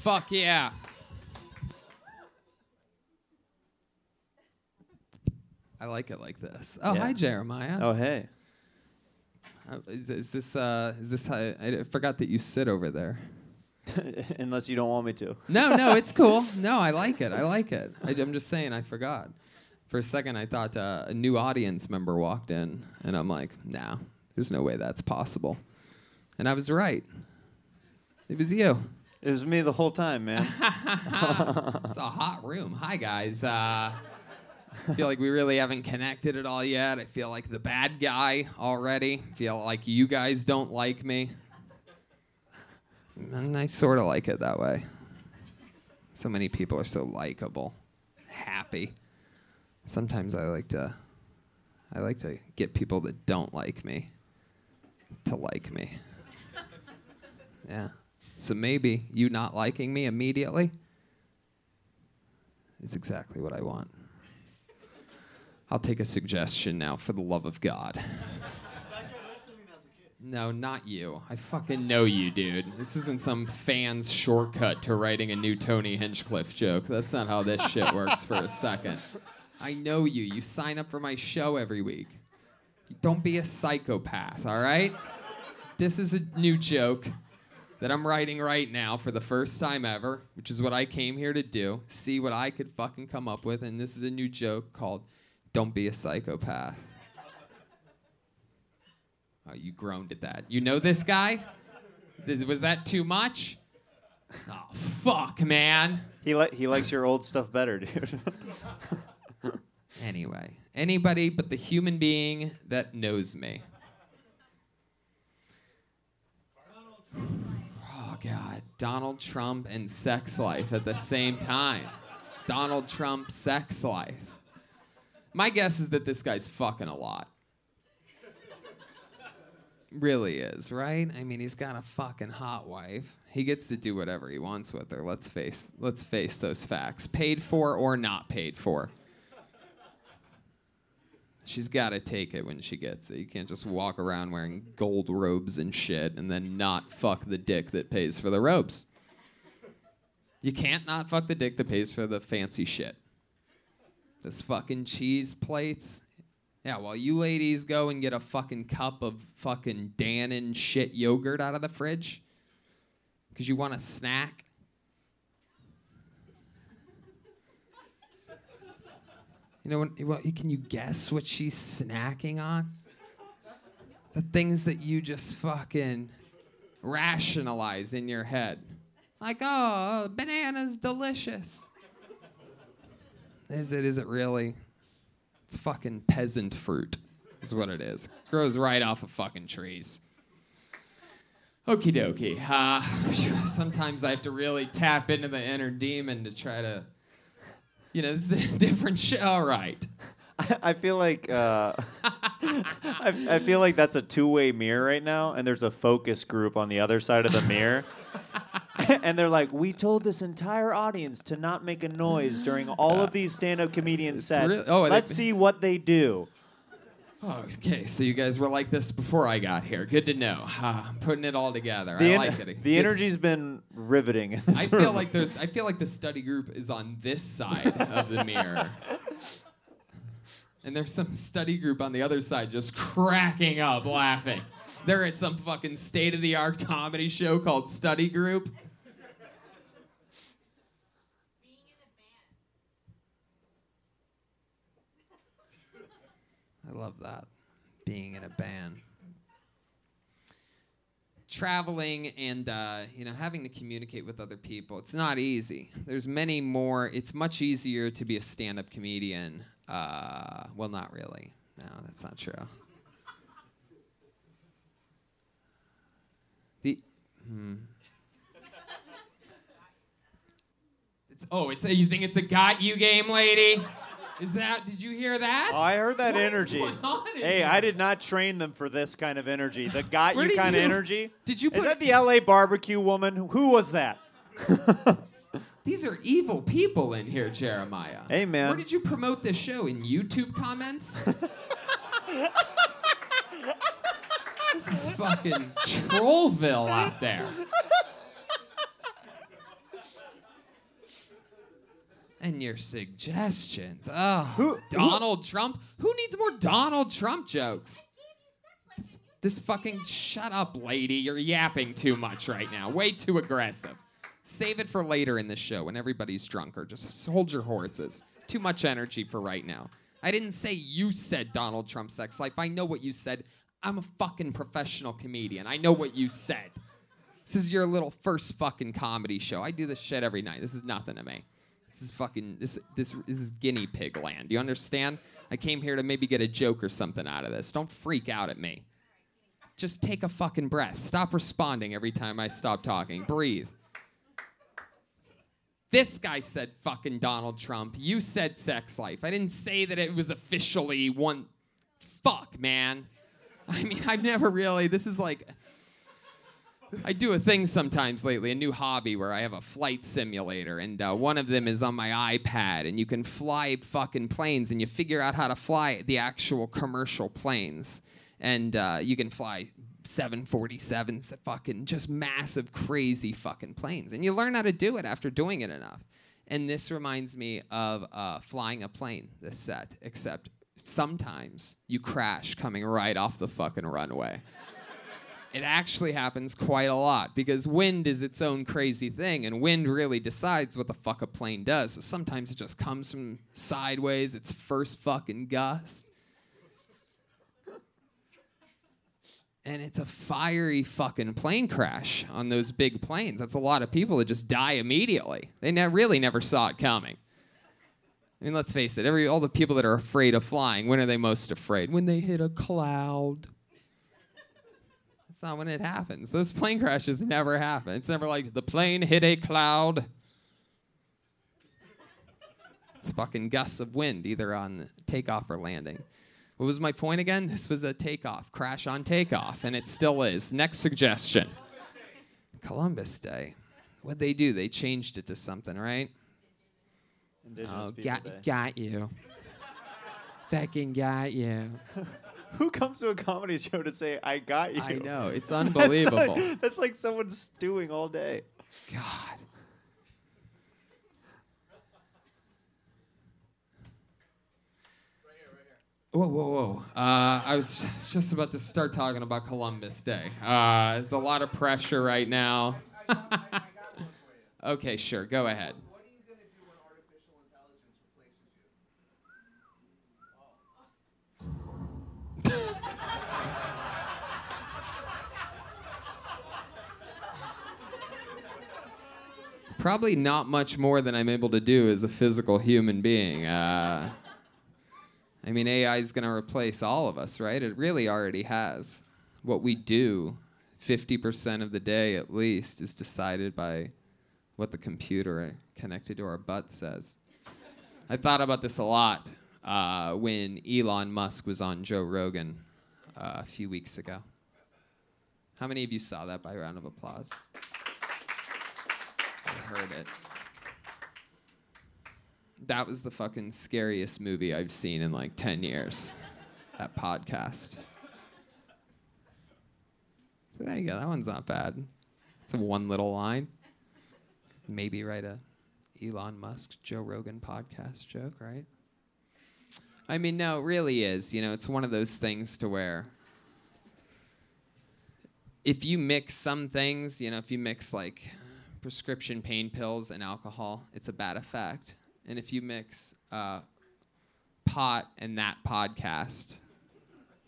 Fuck yeah. I like it like this. Oh, Yeah. hi, Jeremiah. Oh, hey. Uh, is, is this uh, is this how I forgot that you sit over there? Unless you don't want me to. No, no, it's cool. No, I like it. I like it. I, am just saying, I forgot. For a second, I thought uh, a new audience member walked in, and I'm like, nah, there's no way that's possible. And I was right. It was you. It was me the whole time, man. It's a hot room. Hi, guys. Uh, I feel like we really haven't connected at all yet. I feel like the bad guy already. feel like you guys don't like me. And I sort of like it that way. So many people are so likable, happy. Sometimes I like to I like to get people that don't like me to like me. Yeah. So maybe you not liking me immediately is exactly what I want. I'll take a suggestion now for the love of God. No, not you. I fucking know you, dude. This isn't some fan's shortcut to writing a new Tony Hinchcliffe joke. That's not how this shit works for a second. I know you. You sign up for my show every week. Don't be a psychopath, all right? This is a new joke that I'm writing right now for the first time ever, which is what I came here to do. See what I could fucking come up with. And this is a new joke called Don't Be a Psychopath. Oh, you groaned at that. You know this guy? This- was that too much? Oh, fuck, man. he li- he likes your old stuff better, dude. Anyway, anybody but the human being that knows me. Oh, God. Donald Trump and sex life at the same time. Donald Trump, sex life. My guess is that this guy's fucking a lot. Really is, right? I mean, he's got a fucking hot wife. He gets to do whatever he wants with her. Let's face let's face those facts. Paid for or not paid for. She's got to take it when she gets it. You can't just walk around wearing gold robes and shit and then not fuck the dick that pays for the robes. You can't not fuck the dick that pays for the fancy shit. This fucking cheese plates. Yeah, while you ladies go and get a fucking cup of fucking Dannon shit yogurt out of the fridge because you want a snack. You know, what, what, can you guess what she's snacking on? The things that you just fucking rationalize in your head. Like, oh, banana's delicious. Is it? Is it really? It's fucking peasant fruit, is what it is. Grows right off of fucking trees. Okie dokie. Uh, sometimes I have to really tap into the inner demon to try to, you know, this is a different show. All right. I, I feel like uh, I, I feel like that's a two-way mirror right now, and there's a focus group on the other side of the mirror. and they're like, we told this entire audience to not make a noise during all of these stand-up comedian sets. really- oh, Let's see what they do. Oh, okay, so you guys were like this before I got here. Good to know. I'm putting it all together. The, I en- like it. the energy's been riveting. In this I feel room. like there's. I feel like the study group is on this side of the mirror, and there's some study group on the other side just cracking up laughing. They're at some fucking state-of-the-art comedy show called Study Group. I love that. Being in a band. Traveling and uh, you know having to communicate with other people. It's not easy. There's many more. It's much easier to be a stand-up comedian. Uh, well, not really. No, that's not true. The hmm. It's, oh, it's a, you think it's a got you game, lady? Is that? Did you hear that? Oh, I heard that What is energy. going on in Hey, here? I did not train them for this kind of energy. The got Where you did kind of you- energy. Did you Is put- that the LA barbecue woman? Who was that? These are evil people in here, Jeremiah. Hey, man. Where did you promote this show? In YouTube comments? this is fucking Trollville out there. And your suggestions. Oh, Who- Donald Trump? Who needs more Donald Trump jokes? This, this fucking shut up, lady. You're yapping too much right now. Way too aggressive. Save it for later in the show when everybody's drunker. Just hold your horses. Too much energy for right now. I didn't say you said Donald Trump sex life. I know what you said. I'm a fucking professional comedian. I know what you said. This is your little first fucking comedy show. I do this shit every night. This is nothing to me. This is fucking this this this is guinea pig land. You understand? I came here to maybe get a joke or something out of this. Don't freak out at me. Just take a fucking breath. Stop responding every time I stop talking. Breathe. This guy said fucking Donald Trump. You said sex life. I didn't say that it was officially one. Fuck, man. I mean, I've never really. This is like. I do a thing sometimes lately, a new hobby where I have a flight simulator, and uh, one of them is on my iPad, and you can fly fucking planes, and you figure out how to fly the actual commercial planes, and uh, you can fly 747s, fucking just massive, crazy fucking planes, and you learn how to do it after doing it enough. And this reminds me of uh, flying a plane. This set, except sometimes you crash coming right off the fucking runway it actually happens quite a lot because wind is its own crazy thing and wind really decides what the fuck a plane does. So sometimes it just comes from sideways, its first fucking gust. And it's a fiery fucking plane crash on those big planes. That's a lot of people that just die immediately. They ne- really never saw it coming. I mean, let's face it. Every all the people that are afraid of flying, when are they most afraid? When they hit a cloud. That's not when it happens. Those plane crashes never happen. It's never like the plane hit a cloud. It's fucking gusts of wind, either on takeoff or landing. What was my point again? This was a takeoff, crash on takeoff, and it still is. Next suggestion Columbus Day. What'd they do? They changed it to something, right? Indigenous Oh, got, Day. got you. Fucking got you. Who comes to a comedy show to say "I got you"? I know. It's That's unbelievable. like, that's like someone stewing all day. God. Right here, right here. Whoa, whoa, whoa. Uh, I was just about to start talking about Columbus Day. Uh, there's a lot of pressure right now. okay, sure. Go ahead. Probably not much more than I'm able to do as a physical human being. Uh, I mean, AI is going to replace all of us, right? It really already has. What we do, 50% of the day at least, is decided by what the computer connected to our butt says. I thought about this a lot uh, when Elon Musk was on Joe Rogan uh, a few weeks ago. How many of you saw that by round of applause? Heard it. That was the fucking scariest movie I've seen in like 10 years. That podcast. So there you go. That one's not bad. It's a one little line. Maybe write a Elon Musk, Joe Rogan podcast joke, right? I mean, no, it really is. You know, it's one of those things to where if you mix some things, you know, if you mix like prescription pain pills and alcohol, it's a bad effect. And if you mix uh, pot and that podcast,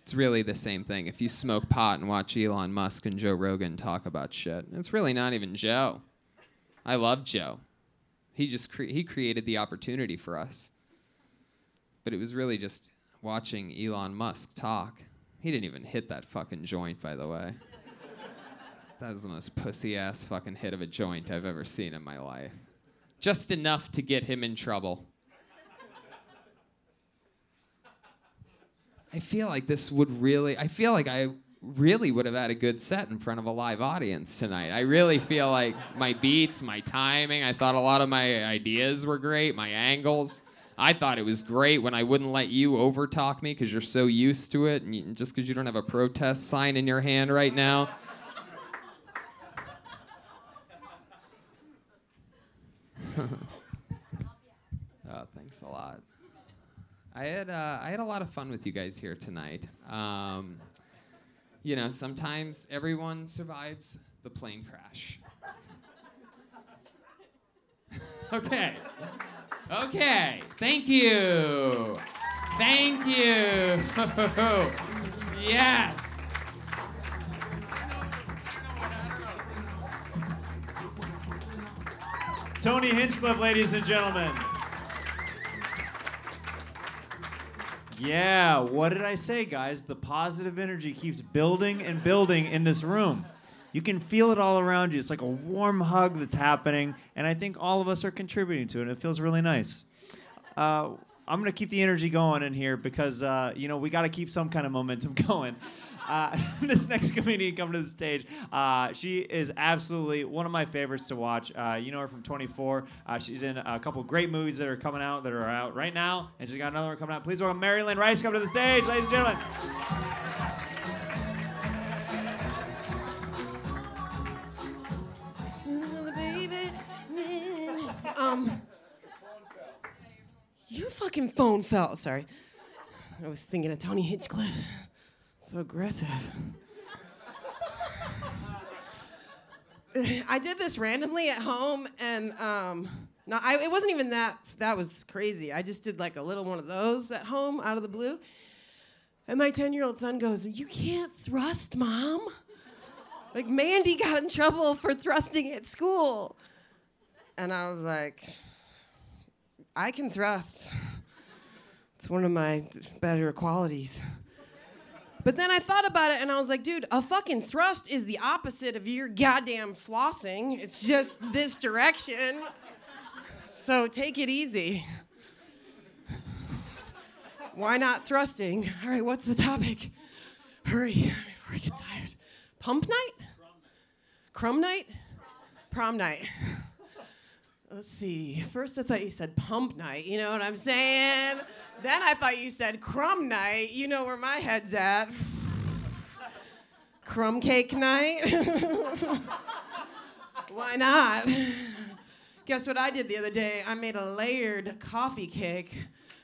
it's really the same thing. If you smoke pot and watch Elon Musk and Joe Rogan talk about shit, it's really not even Joe. I love Joe. He just cre- he created the opportunity for us. But it was really just watching Elon Musk talk. He didn't even hit that fucking joint, by the way. That was the most pussy ass fucking hit of a joint I've ever seen in my life. Just enough to get him in trouble. I feel like this would really, I feel like I really would have had a good set in front of a live audience tonight. I really feel like my beats, my timing, I thought a lot of my ideas were great, my angles. I thought it was great when I wouldn't let you overtalk me because you're so used to it, and you, just because you don't have a protest sign in your hand right now. oh, thanks a lot. I had uh, I had a lot of fun with you guys here tonight. Um, you know, sometimes everyone survives the plane crash. okay. Okay. Thank you. Thank you. yes. Tony Hinchcliffe, ladies and gentlemen. Yeah, what did I say, guys? The positive energy keeps building and building in this room. You can feel it all around you. It's like a warm hug that's happening, and I think all of us are contributing to it. and It feels really nice. Uh, I'm gonna keep the energy going in here because uh, you know we got to keep some kind of momentum going. Uh, this next comedian coming to the stage, uh, she is absolutely one of my favorites to watch. Uh, you know her from 24. Uh, she's in a couple great movies that are coming out that are out right now, and she's got another one coming out. Please welcome Mary Lynn Rajskub coming to the stage, ladies and gentlemen. Um, your fucking phone fell. Sorry. I was thinking of Tony Hinchcliffe. So aggressive. I did this randomly at home, and um, no, I, it wasn't even that. That was crazy. I just did like a little one of those at home, out of the blue. And my ten-year-old son goes, "You can't thrust, mom." Like Mandy got in trouble for thrusting at school. And I was like, I can thrust. It's one of my better qualities. But then I thought about it and I was like, dude, a fucking thrust is the opposite of your goddamn flossing. It's just this direction. So take it easy. Why not thrusting? All right, what's the topic? Hurry before I get tired. Pump night? Crumb night? Prom night. Let's see. First, I thought you said pump night. You know what I'm saying? Then I thought you said crumb night. You know where my head's at. Crumb cake night? Why not? Guess what I did the other day? I made a layered coffee cake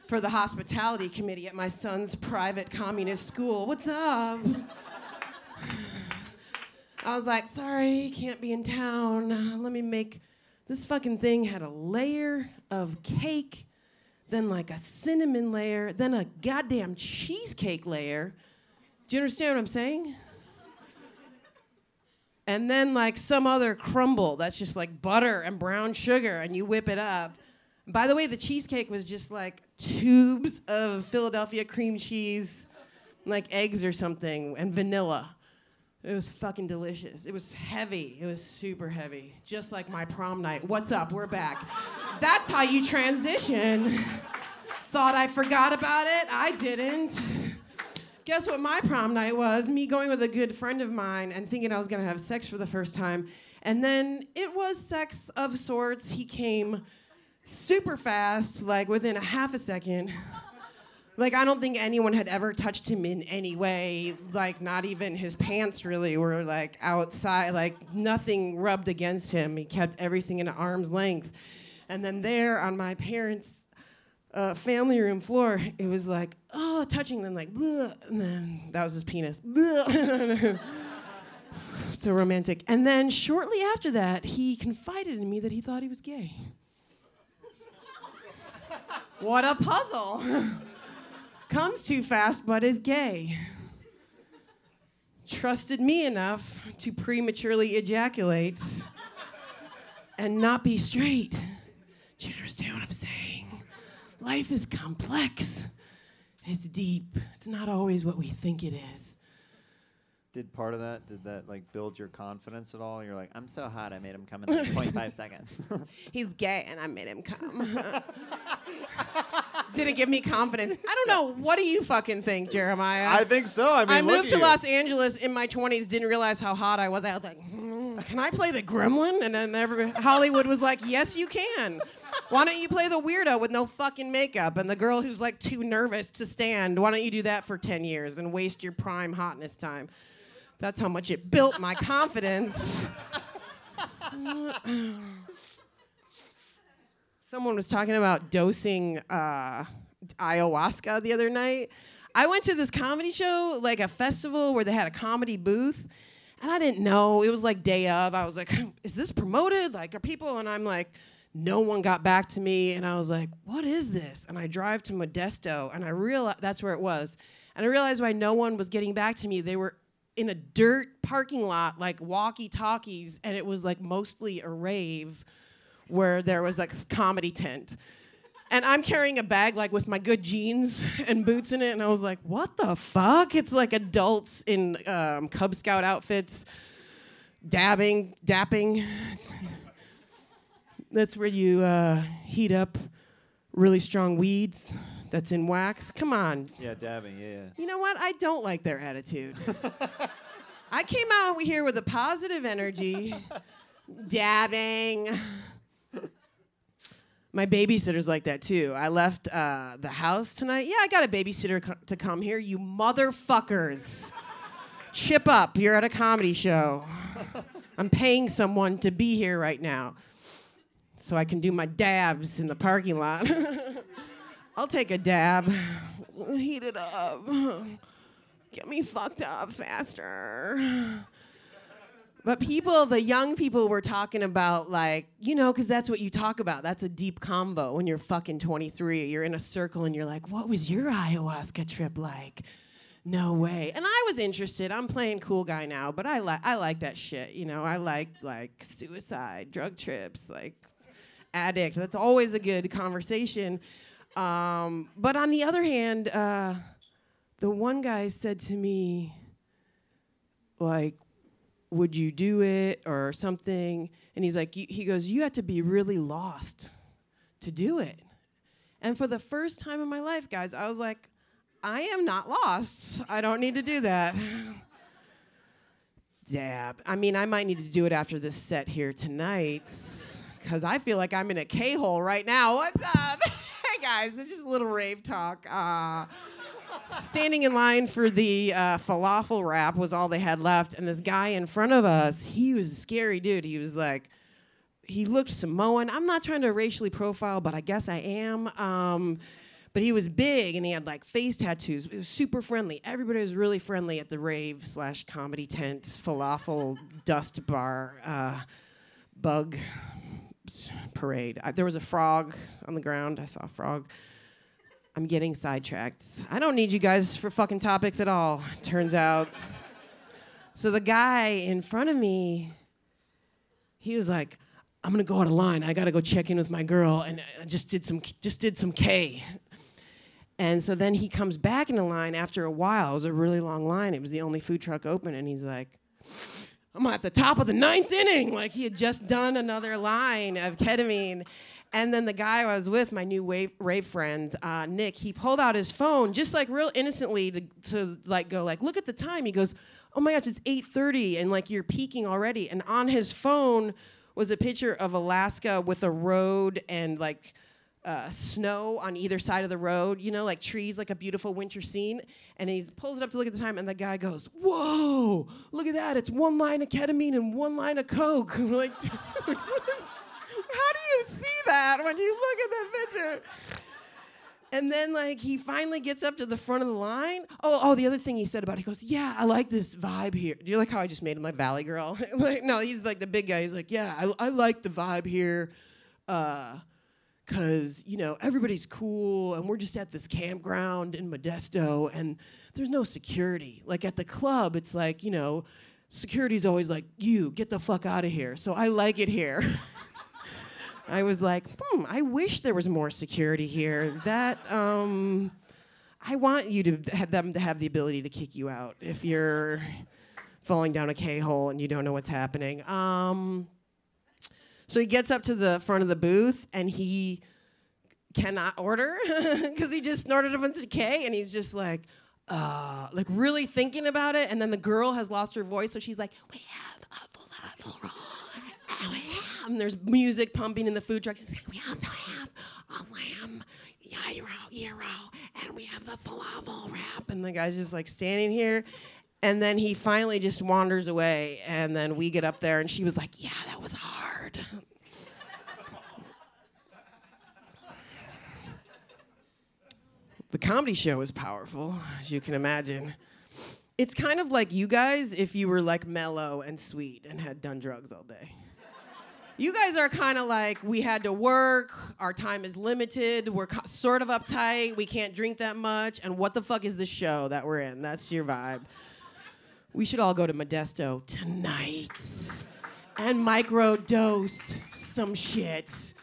for the hospitality committee at my son's private communist school. What's up? I was like, sorry, can't be in town. Let me make this fucking thing had a layer of cake, then like a cinnamon layer, then a goddamn cheesecake layer. Do you understand what I'm saying? And then like some other crumble that's just like butter and brown sugar, and you whip it up. By the way, the cheesecake was just like tubes of Philadelphia cream cheese, like eggs or something, and vanilla. It was fucking delicious. It was heavy. It was super heavy. Just like my prom night. What's up? We're back. That's how you transition. Thought I forgot about it? I didn't. Guess what my prom night was? Me going with a good friend of mine and thinking I was gonna have sex for the first time. And then it was sex of sorts. He came super fast, like within a half a second. Like I don't think anyone had ever touched him in any way. Like not even his pants really were like outside. Like nothing rubbed against him. He kept everything in arm's length. And then there on my parents' uh, family room floor, it was like oh touching them like "Bleh," and then that was his penis. So romantic. And then shortly after that, he confided in me that he thought he was gay. what a puzzle comes too fast but is gay. Trusted me enough to prematurely ejaculate and not be straight. Do you understand what I'm saying? Life is complex. It's deep. It's not always what we think it is. Did part of that, did that like build your confidence at all? You're like, I'm so hot, I made him come in like 0.5 seconds. He's gay and I made him come. Did it give me confidence? I don't know. What do you fucking think, Jeremiah? I think so. I mean, I moved to you. Los Angeles in my 20s, didn't realize how hot I was. I was like, "Hmm, can I play the gremlin? And then every, Hollywood was like, yes, you can. Why don't you play the weirdo with no fucking makeup and the girl who's like too nervous to stand? Why don't you do that for 10 years and waste your prime hotness time? That's how much it built my confidence. Someone was talking about dosing uh, ayahuasca the other night. I went to this comedy show, like a festival where they had a comedy booth, and I didn't know. It was like day of. I was like, is this promoted? Like, are people? And I'm like, no one got back to me. And I was like, what is this? And I drive to Modesto, and I realized that's where it was. And I realized why no one was getting back to me. They were in a dirt parking lot, like walkie talkies, and it was like mostly a rave where there was like a comedy tent. And I'm carrying a bag like with my good jeans and boots in it, and I was like, "What the fuck?" It's like adults in um, Cub Scout outfits, dabbing, dapping. That's where you uh, heat up really strong weed that's in wax. Come on, yeah, dabbing, yeah, yeah. you know what? I don't like their attitude. I came out here with a positive energy, dabbing. My babysitter's like that too. I left uh, the house tonight. Yeah, I got a babysitter co- to come here. You motherfuckers. Chip up. You're at a comedy show. I'm paying someone to be here right now so I can do my dabs in the parking lot. I'll take a dab. Heat it up. Get me fucked up faster. But people, the young people were talking about, like, you know, because that's what you talk about. That's a deep combo when you're fucking 23. You're in a circle and you're like, what was your ayahuasca trip like? No way. And I was interested. I'm playing cool guy now, but I like I like that shit. You know, I like like suicide, drug trips, like addict. That's always a good conversation. Um, but on the other hand, uh, the one guy said to me, like, would you do it or something? And he's like, he goes, you have to be really lost to do it. And for the first time in my life, guys, I was like, I am not lost. I don't need to do that. Dab. I mean, I might need to do it after this set here tonight, because I feel like I'm in a K hole right now. What's up? guys, it's just a little rave talk. Uh, standing in line for the uh, falafel wrap was all they had left, and this guy in front of us, he was a scary dude. He was like, he looked Samoan. I'm not trying to racially profile, but I guess I am. Um, but he was big and he had like face tattoos. It was super friendly. Everybody was really friendly at the rave slash comedy tent, falafel dust bar, uh, bug parade. I, there was a frog on the ground. I saw a frog. I'm getting sidetracked. I don't need you guys for fucking topics at all, turns out. So the guy in front of me, he was like, I'm gonna go out of line. I gotta go check in with my girl, and I just did some just did some K. And so then he comes back in the line after a while. It was a really long line. It was the only food truck open, and he's like, I'm at the top of the ninth inning. Like he had just done another line of ketamine. And then the guy I was with, my new wave, rave friend, uh, Nick, he pulled out his phone just like real innocently to, to like go like, look at the time. He goes, oh my gosh, it's 8:30, and like you're peaking already. And on his phone was a picture of Alaska with a road and like uh, snow on either side of the road, you know, like trees, like a beautiful winter scene. And he pulls it up to look at the time, and the guy goes, Whoa, look at that. It's one line of ketamine and one line of Coke. I'm like, dude, is, how do you see that when you look at that picture? And then like he finally gets up to the front of the line. Oh, oh, the other thing he said about it, he goes, Yeah, I like this vibe here. Do you like how I just made him my valley girl? like, no, he's like the big guy. He's like, Yeah, I, I like the vibe here. Uh, because you know everybody's cool and we're just at this campground in modesto and there's no security. Like at the club it's like you know security's always like you get the fuck out of here. So i like it here. I was like hmm i wish there was more security here. That um i want you to have them to have the ability to kick you out if you're falling down a k-hole and you don't know what's happening. Um so he gets up to the front of the booth and he cannot order because he just snorted a bunch of K and he's just like, uh, like really thinking about it. And then the girl has lost her voice, so she's like, "We have a falafel roll, and, we have-" and there's music pumping in the food truck. She's like, "We also have a lamb gyro, gyro, and we have the falafel wrap." And the guy's just like standing here. And then he finally just wanders away, and then we get up there, and she was like, "Yeah, that was hard." the comedy show is powerful, as you can imagine. It's kind of like you guys if you were like mellow and sweet and had done drugs all day. You guys are kind of like we had to work, our time is limited, we're co- sort of uptight, we can't drink that much, and what the fuck is the show that we're in? That's your vibe. We should all go to Modesto tonight and micro dose some shit.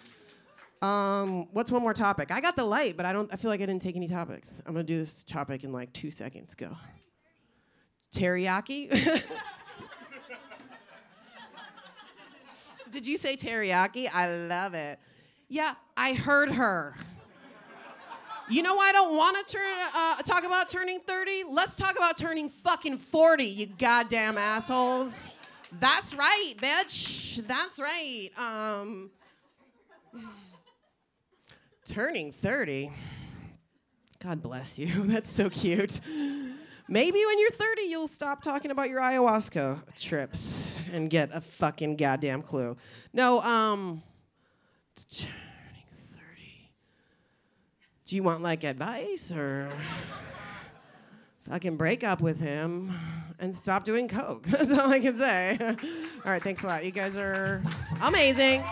Um, what's one more topic? I got the light, but I don't. I feel like I didn't take any topics. I'm gonna do this topic in like two seconds. Go. Teriyaki. Did you say teriyaki? I love it. Yeah, I heard her. You know why I don't want to turn uh, talk about turning 30? Let's talk about turning fucking 40, you goddamn assholes. That's right, bitch. That's right. Um, turning 30. God bless you. That's so cute. Maybe when you're 30, you'll stop talking about your ayahuasca trips and get a fucking goddamn clue. No, um, turning 30. Do you want like advice or fucking break up with him and stop doing coke? That's all I can say. all right, thanks a lot. You guys are amazing.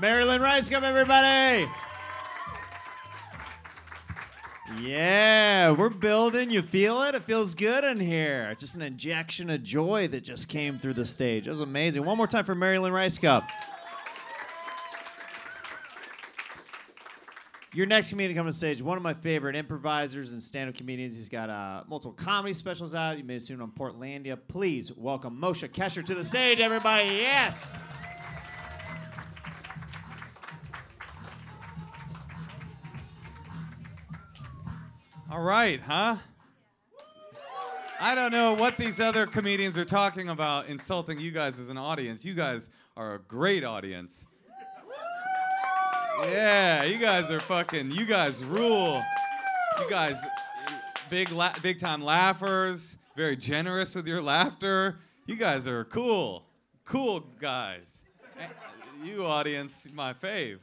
Mary Lynn Rajskub, come everybody. Yeah, we're building. You feel it? It feels good in here. Just an injection of joy that just came through the stage. That was amazing. One more time for Mary Lynn Rajskub. Your next comedian coming on stage, one of my favorite improvisers and stand-up comedians. He's got uh, multiple comedy specials out. You may have seen him on Portlandia. Please welcome Moshe Kasher to the stage, everybody. Yes. All right, huh? I don't know what these other comedians are talking about insulting you guys as an audience. You guys are a great audience. Yeah, you guys are fucking. You guys rule. You guys, big, la- big time laughers. Very generous with your laughter. You guys are cool, cool guys. You audience, my fave.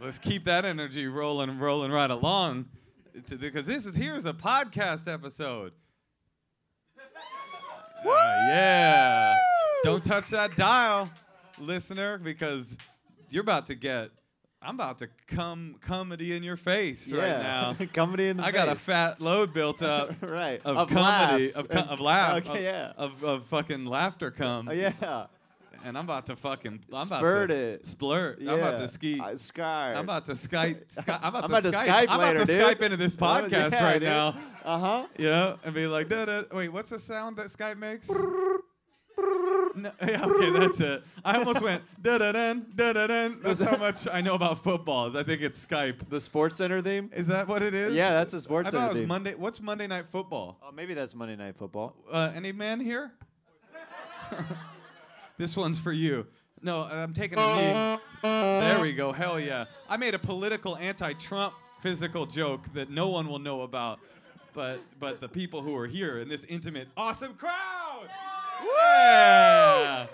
Let's keep that energy rolling, and rolling right along, because this is here's a podcast episode. Uh, yeah. Don't touch that dial, listener, because you're about to get. I'm about to come comedy in your face right now. Comedy in the I got a fat load built up. Right. Of, Of comedy, laughs. of, co- of laugh, Okay, of, yeah. of, of fucking laughter come. Oh, yeah. And I'm about to fucking I'm Spurt about to it. Splurt. I'm about to ski. Uh, Sky. I'm about to Skype. Sky, I'm about I'm to about to Skype. Skype I'm later, about to dude. Skype into this podcast yeah, right dude. now. Uh huh. Yeah, and be like, da da. Wait, what's the sound that Skype makes? No, yeah, okay, that's it. I almost went da da da da da da. That's how much I know about football. Is I think it's Skype. The Sports Center theme. Is that what it is? Yeah, that's a Sports I Center thought it was theme. Monday. What's Monday Night Football? Oh, maybe that's Monday Night Football. Uh, any man here? This one's for you. No, I'm taking a knee. There we go. Hell yeah. I made a political anti-Trump physical joke that no one will know about, but but the people who are here in this intimate, awesome crowd. Yeah.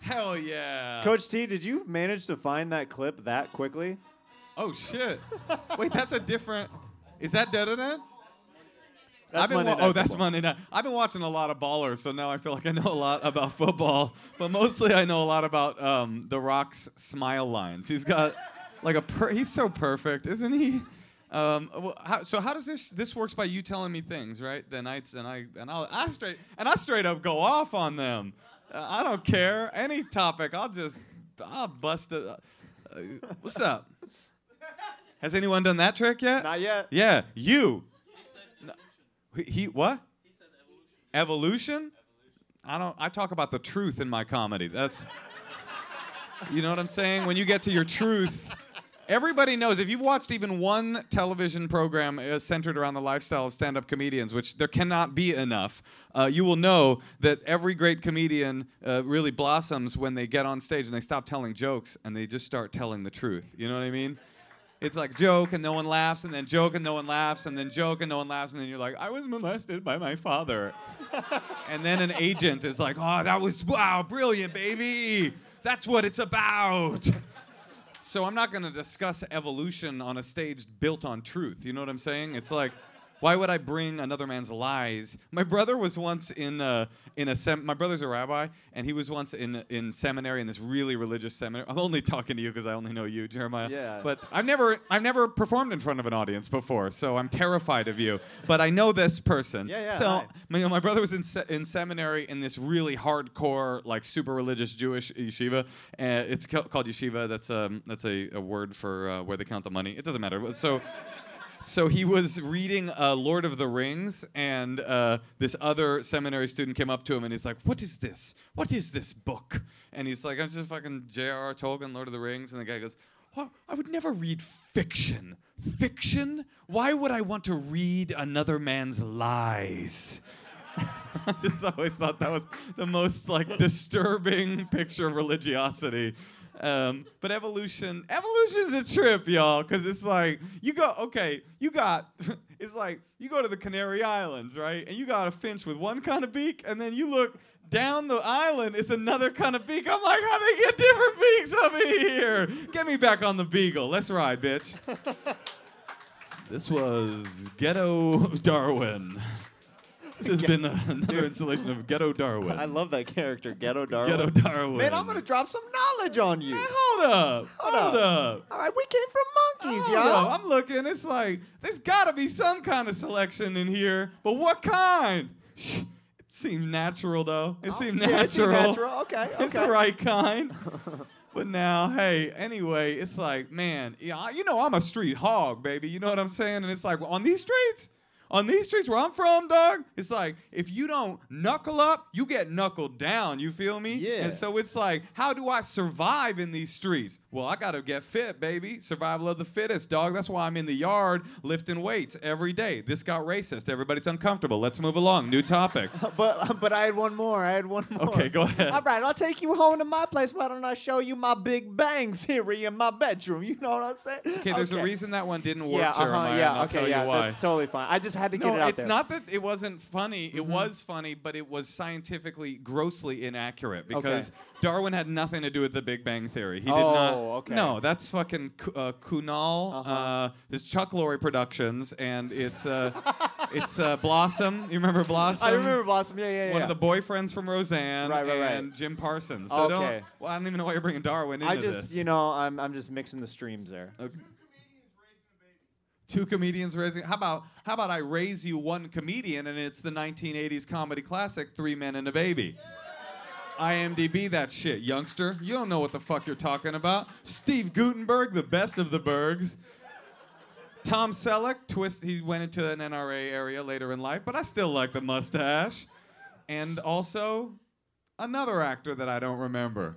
Hell yeah. Coach T, did you manage to find that clip that quickly? Oh shit. Wait, that's a different. Is that da da da? That's I've been wa- Night oh, that's Football. Monday night. I've been watching a lot of Ballers, so now I feel like I know a lot about football. But mostly, I know a lot about um, The Rock's smile lines. He's got like a per- he's so perfect, isn't he? Um, well, how, so how does this this works by you telling me things, right? The nights and I and I'll, I straight and I straight up go off on them. Uh, I don't care any topic. I'll just I'll bust it. Uh, what's up? Has anyone done that trick yet? Not yet. Yeah, you. He, he what? evolution. I don't. I talk about the truth in my comedy. That's. You know what I'm saying? When you get to your truth, everybody knows. If you've watched even one television program uh, centered around the lifestyle of stand-up comedians, which there cannot be enough, uh, you will know that every great comedian uh, really blossoms when they get on stage and they stop telling jokes and they just start telling the truth. You know what I mean? It's like joke and no one laughs, and then joke and no one laughs, and then joke and no one laughs, and then you're like, I was molested by my father. and then an agent is like, oh, that was, wow, brilliant, baby. That's what it's about. So I'm not going to discuss evolution on a stage built on truth. You know what I'm saying? It's like, why would I bring another man's lies? My brother was once in uh, in a sem- my brother's a rabbi, and he was once in in seminary in this really religious seminary. I'm only talking to you because I only know you, Jeremiah. Yeah. But I've never I've never performed in front of an audience before, so I'm terrified of you. But I know this person. Yeah, yeah, So hi. my, my brother was in, se- in seminary in this really hardcore, like super religious Jewish yeshiva. Uh, it's ca- called yeshiva. That's um that's a, a word for uh, where they count the money. It doesn't matter. So. So he was reading uh, Lord of the Rings, and uh, this other seminary student came up to him and he's like, "What is this? What is this book?" And he's like, "I'm just fucking J.R.R. Tolkien, Lord of the Rings." And the guy goes, "Oh, I would never read fiction. Fiction? Why would I want to read another man's lies?" I just always thought that was the most like disturbing picture of religiosity. Um, but evolution, evolution is a trip, y'all, because it's like you go, okay, you got, it's like you go to the Canary Islands, right, and you got a finch with one kind of beak, and then you look down the island, it's another kind of beak. I'm like, how they get different beaks up in here? Get me back on the beagle. Let's ride, bitch. this was Ghetto Darwin. This has been uh, another installation of Ghetto Darwin. I love that character, Ghetto Darwin. Ghetto Darwin. Man, I'm gonna drop some knowledge on you. Hold up. Hold, Hold up. All right, we came from monkeys, Hold y'all. up. I'm looking. It's like there's got to be some kind of selection in here, but what kind? Shh. It seemed natural though. It seemed Oh, yeah, it seemed natural. natural. Okay, It's the right kind. But now, hey, anyway, it's like, man, yeah, I- you know, I'm a street hog, baby. You know what I'm saying? And it's like, well, on these streets, on these streets where I'm from, dog, it's like, if you don't knuckle up, you get knuckled down. You feel me? Yeah. And so it's like, how do I survive in these streets? Well, I gotta get fit, baby. Survival of the fittest, dog. That's why I'm in the yard lifting weights every day. This got racist. Everybody's uncomfortable. Let's move along. New topic. but but I had one more. I had one more. Okay, go ahead. All right, I'll take you home to my place. Why don't I show you my Big Bang Theory in my bedroom? You know what I'm saying? Okay, there's a reason that one didn't work, Yeah, uh-huh, Jeremiah. yeah, okay, yeah, that's totally fine. I just had to get no, it out it's there. not that it wasn't funny. It was funny, but it was scientifically grossly inaccurate because Darwin had nothing to do with the Big Bang Theory. He did not. Oh, okay. No, that's fucking uh, Kunal. Uh-huh. uh it's Chuck Lorre Productions, and it's uh, it's uh, Blossom. You remember Blossom? I remember Blossom. Yeah, yeah, yeah. One of the boyfriends from Roseanne Right, right, right. and Jim Parsons. So Okay. don't. Well, I don't even know why you're bringing Darwin into I just, this. you know, I'm I'm just mixing the streams there. Okay. Two comedians raising. How about how about I raise you one comedian and it's the 1980s comedy classic Three Men and a Baby. IMDb that shit, youngster. You don't know what the fuck you're talking about. Steve Guttenberg, the best of the Bergs. Tom Selleck, twist. He went into an NRA area later in life, but I still like the mustache. And also, another actor that I don't remember.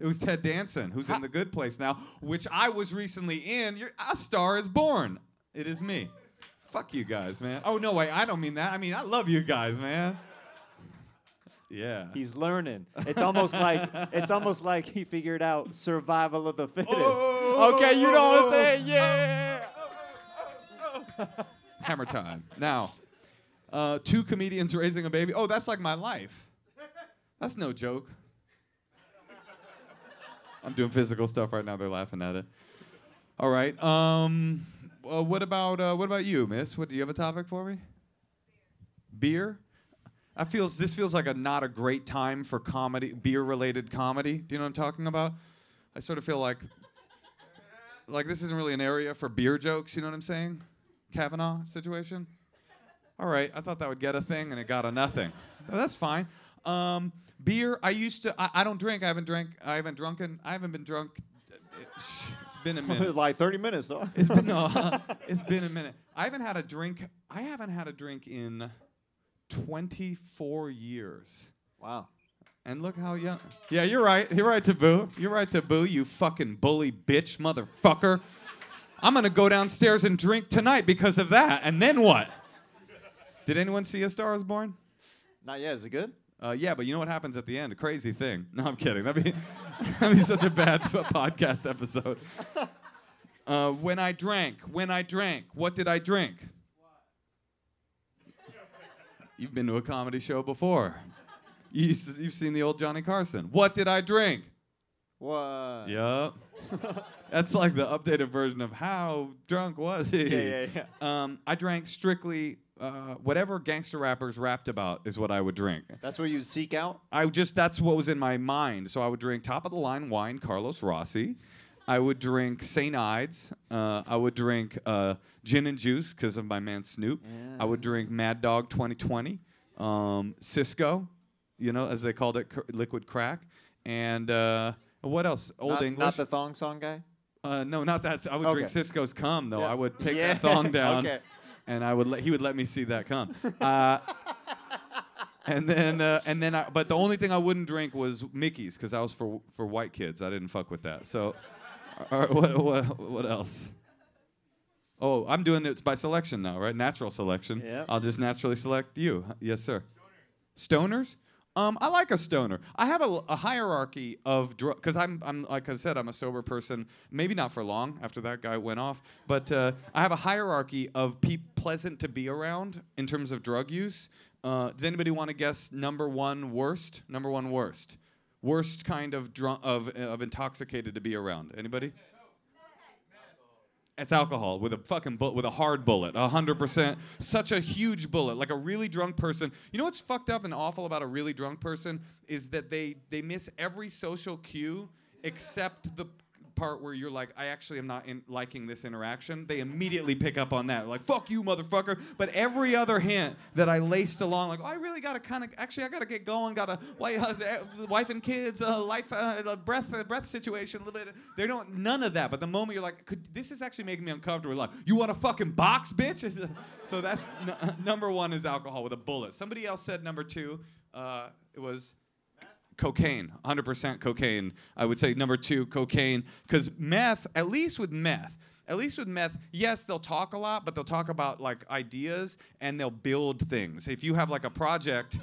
It was Ted Danson, who's in The Good Place now, which I was recently in. You're, a Star is Born. It is me. Fuck you guys, man. Oh no, wait, I don't mean that. I mean I love you guys, man. Yeah. He's learning. It's almost like it's almost like he figured out survival of the fittest. Oh, okay, you know what I'm saying? Yeah. Hammer time. Now, uh, two comedians raising a baby. Oh, that's like my life. That's no joke. I'm doing physical stuff right now. They're laughing at it. All right. Um, uh, what about uh, what about you, Miss? What do you have a topic for me? Beer. I feels this feels like a not a great time for comedy, beer-related comedy. Do you know what I'm talking about? I sort of feel like like this isn't really an area for beer jokes. You know what I'm saying? Kavanaugh situation. All right, I thought that would get a thing, and it got a nothing. That's fine. Um, beer. I used to. I, I don't drink. I haven't drank. I haven't drunken. I haven't been drunk. It's been a minute. like 30 minutes, though. It's been no, it's been a minute. I haven't had a drink. I haven't had a drink in 24 years. Wow. And look how young. Yeah, you're right. You're right, Taboo. You're right, Taboo. You fucking bully bitch, motherfucker. I'm gonna go downstairs and drink tonight because of that. And then what? Did anyone see A Star Is Born? Not yet. Is it good? Uh, yeah, but you know what happens at the end? A crazy thing. No, I'm kidding. That'd be, that'd be such a bad podcast episode. Uh, when I drank, when I drank, what did I drink? You've been to a comedy show before. You, you've seen the old Johnny Carson. What did I drink? What? Yup. That's like the updated version of how drunk was he? Yeah, yeah, Um, I drank strictly uh, whatever gangster rappers rapped about is what I would drink. That's what you seek out? I just that's what was in my mind. So I would drink top of the line wine, Carlos Rossi. I would drink St. Ides. Uh, I would drink uh, gin and juice because of my man Snoop. I would drink Mad Dog 2020, um, Cisco, you know, as they called it, cr- liquid crack, and uh, what else? Old not, English. Not the thong song guy? Uh, no, not that. I would drink Cisco's cum though. Yeah. I would take Yeah. that thong down, Okay. And I would let he would let me see that come. Uh, and then uh, and then, I, but the only thing I wouldn't drink was Mickey's because I was for for white kids. I didn't fuck with that. So, what, what what else? Oh, I'm doing it by selection now, right? Natural selection. Yeah. I'll just naturally select you. Yes, sir. Stoners? Um, I like a stoner. I have a, a hierarchy of drugs because I'm, I'm like I said, I'm a sober person. Maybe not for long after that guy went off, but uh, I have a hierarchy of pe- pleasant to be around in terms of drug use. Uh, does anybody want to guess number one worst? Number one worst, worst kind of drunk of of intoxicated to be around. Anybody? It's alcohol with a fucking bullet, with a hard bullet, a hundred percent. Such a huge bullet, like a really drunk person. You know what's fucked up and awful about a really drunk person is that they they miss every social cue except the part where you're like, I actually am not in, liking this interaction, they immediately pick up on that. Like, fuck you, motherfucker. But every other hint that I laced along, like, oh, I really gotta kind of, actually, I gotta get going. Got a wife, uh, wife and kids, uh, life, uh, breath, uh, breath situation, a little bit. They don't none of that. But the moment you're like, this is actually making me uncomfortable. Like, you want a fucking box, bitch? so that's n- number one is alcohol with a bullet. Somebody else said number two. Uh, it was cocaine 100% cocaine. I would say number two cocaine. Because meth at least with meth at least with meth yes they'll talk a lot but they'll talk about like ideas and they'll build things. If you have like a project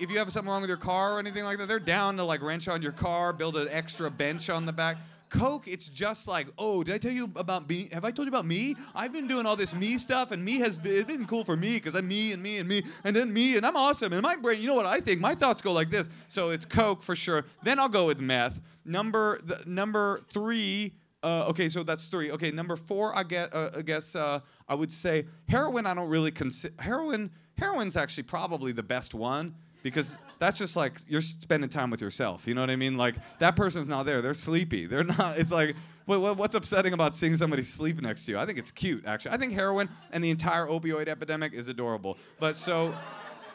if you have something wrong with your car or anything like that they're down to like wrench on your car build an extra bench on the back Coke, it's just like, oh, did I tell you about me? Have I told you about me? I've been doing all this me stuff, and me has been, it's been cool for me because I'm me and me and me, and then me, and I'm awesome. And my brain, you know what I think? My thoughts go like this. So it's Coke for sure. Then I'll go with meth. Number number three. Uh, okay, so that's three. Okay, number four, I get. Uh, I guess uh, I would say heroin. I don't really consider heroin. Heroin's actually probably the best one because that's just like you're spending time with yourself. You know what I mean? Like that person's not there. They're sleepy. They're not. It's like what, what's upsetting about seeing somebody sleep next to you? I think it's cute, actually. I think heroin and the entire opioid epidemic is adorable. But so.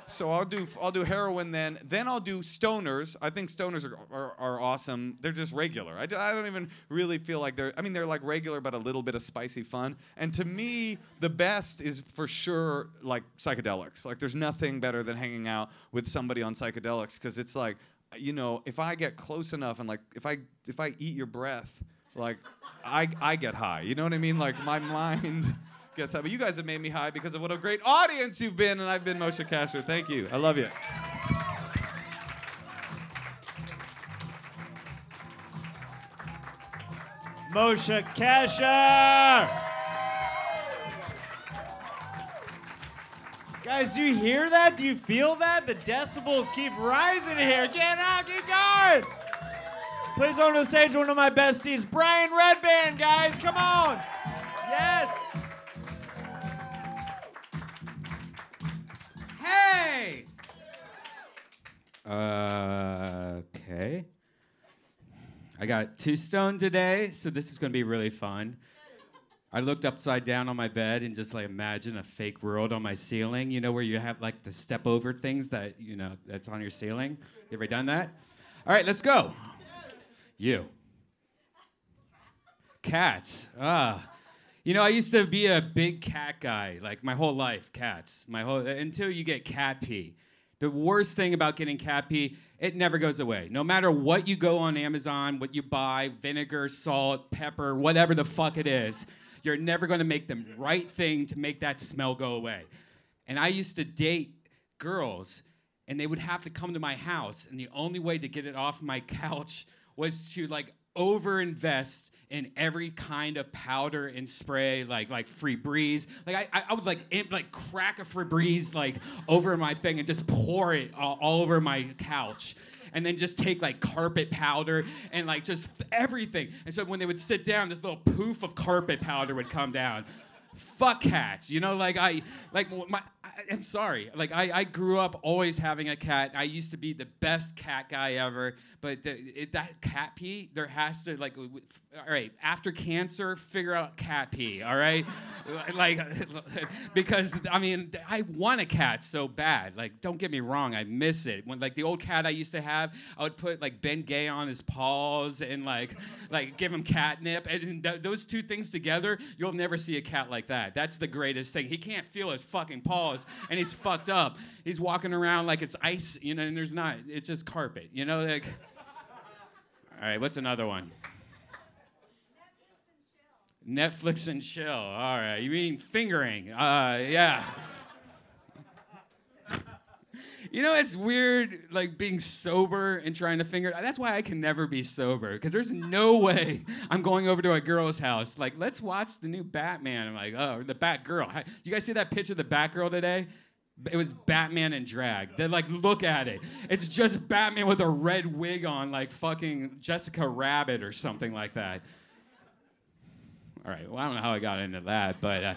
So I'll do I'll do heroin then. Then I'll do stoners. I think stoners are, are, are awesome. They're just regular. I I don't even really feel like they're. I mean they're like regular, but a little bit of spicy fun. And to me, the best is for sure like psychedelics. Like there's nothing better than hanging out with somebody on psychedelics because it's like, you know, if I get close enough and like if I if I eat your breath, like I I get high. You know what I mean? Like my mind. Guess how? But you guys have made me high because of what a great audience you've been, and I've been Moshe Kasher. Thank you. I love you. Moshe Kasher. Guys, do you hear that? Do you feel that? The decibels keep rising here. Get out, get going. Please to the stage one of my besties, Brian Redban, guys. Come on. Yes. Hey! Okay. I got two stone today, so this is gonna be really fun. I looked upside down on my bed and just like imagine a fake world on my ceiling. You know where you have like the step over things that you know that's on your ceiling. You ever done that? All right, let's go. You. Cats. Ah. You know, I used to be a big cat guy, like my whole life, cats. My whole until you get cat pee. The worst thing about getting cat pee, it never goes away. No matter what you go on Amazon, what you buy, vinegar, salt, pepper, whatever the fuck it is, you're never going to make the right thing to make that smell go away. And I used to date girls and they would have to come to my house and the only way to get it off my couch was to like overinvest in every kind of powder and spray, like like Febreze. Like I, I would like imp, like crack a Febreze like over my thing and just pour it all, all over my couch. And then just take like carpet powder and like just everything. And so when they would sit down, this little poof of carpet powder would come down. Fuck cats, you know. Like I, like my. I, I'm sorry. Like I, I grew up always having a cat. I used to be the best cat guy ever. But the, it, that cat pee, there has to like. All right, after cancer, figure out cat pee. All right, like because I mean I want a cat so bad. Like don't get me wrong, I miss it. When like the old cat I used to have, I would put like Bengay on his paws and like like give him catnip, and th- those two things together, you'll never see a cat like that. That's the greatest thing. He can't feel his fucking paws, and he's fucked up. He's walking around like it's ice, you know, and there's not. It's just carpet, you know. Like, all right, what's another one? Netflix and chill. All right, you mean fingering? Uh, yeah. You know, it's weird, like being sober and trying to finger. That's why I can never be sober, because there's no way I'm going over to a girl's house. Like, let's watch the new Batman. I'm like, oh, the Batgirl. Hi- You guys see that picture of the Batgirl today? It was Batman in drag. They like look at it. It's just Batman with a red wig on, like fucking Jessica Rabbit or something like that. All right. Well, I don't know how I got into that, but. Uh,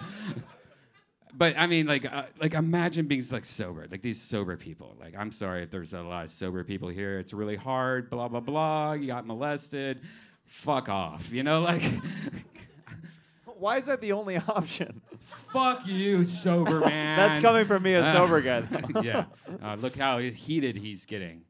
but I mean, like, uh, like imagine being like sober, like these sober people. Like, I'm sorry if there's a lot of sober people here. It's really hard. Blah blah blah. You got molested. fuck off. You know, like, Why is that the only option? fuck you, sober man. That's coming from me, a sober guy. yeah. Uh, look how heated he's getting.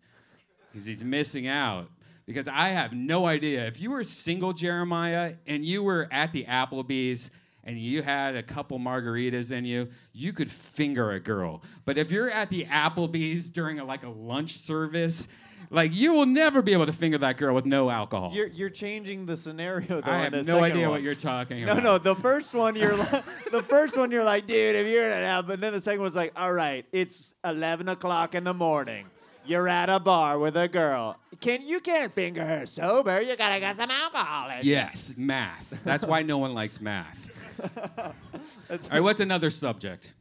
Because he's missing out. Because I have no idea. If you were single, Jeremiah, and you were at the Applebee's and you had a couple margaritas in you, you could finger a girl. But if you're at the Applebee's during a, like a lunch service, like you will never be able to finger that girl with no alcohol. You're you're changing the scenario though. I have no idea one. what you're talking No, about. no. No. The first one you're like, the first one you're like, dude, if you're in an app, and then the second one's like, all right, it's eleven o'clock in the morning. You're at a bar with a girl. Can you can't finger her sober? You gotta get some alcohol in. you." Yes, math. That's why no one likes math. All right, what's another subject?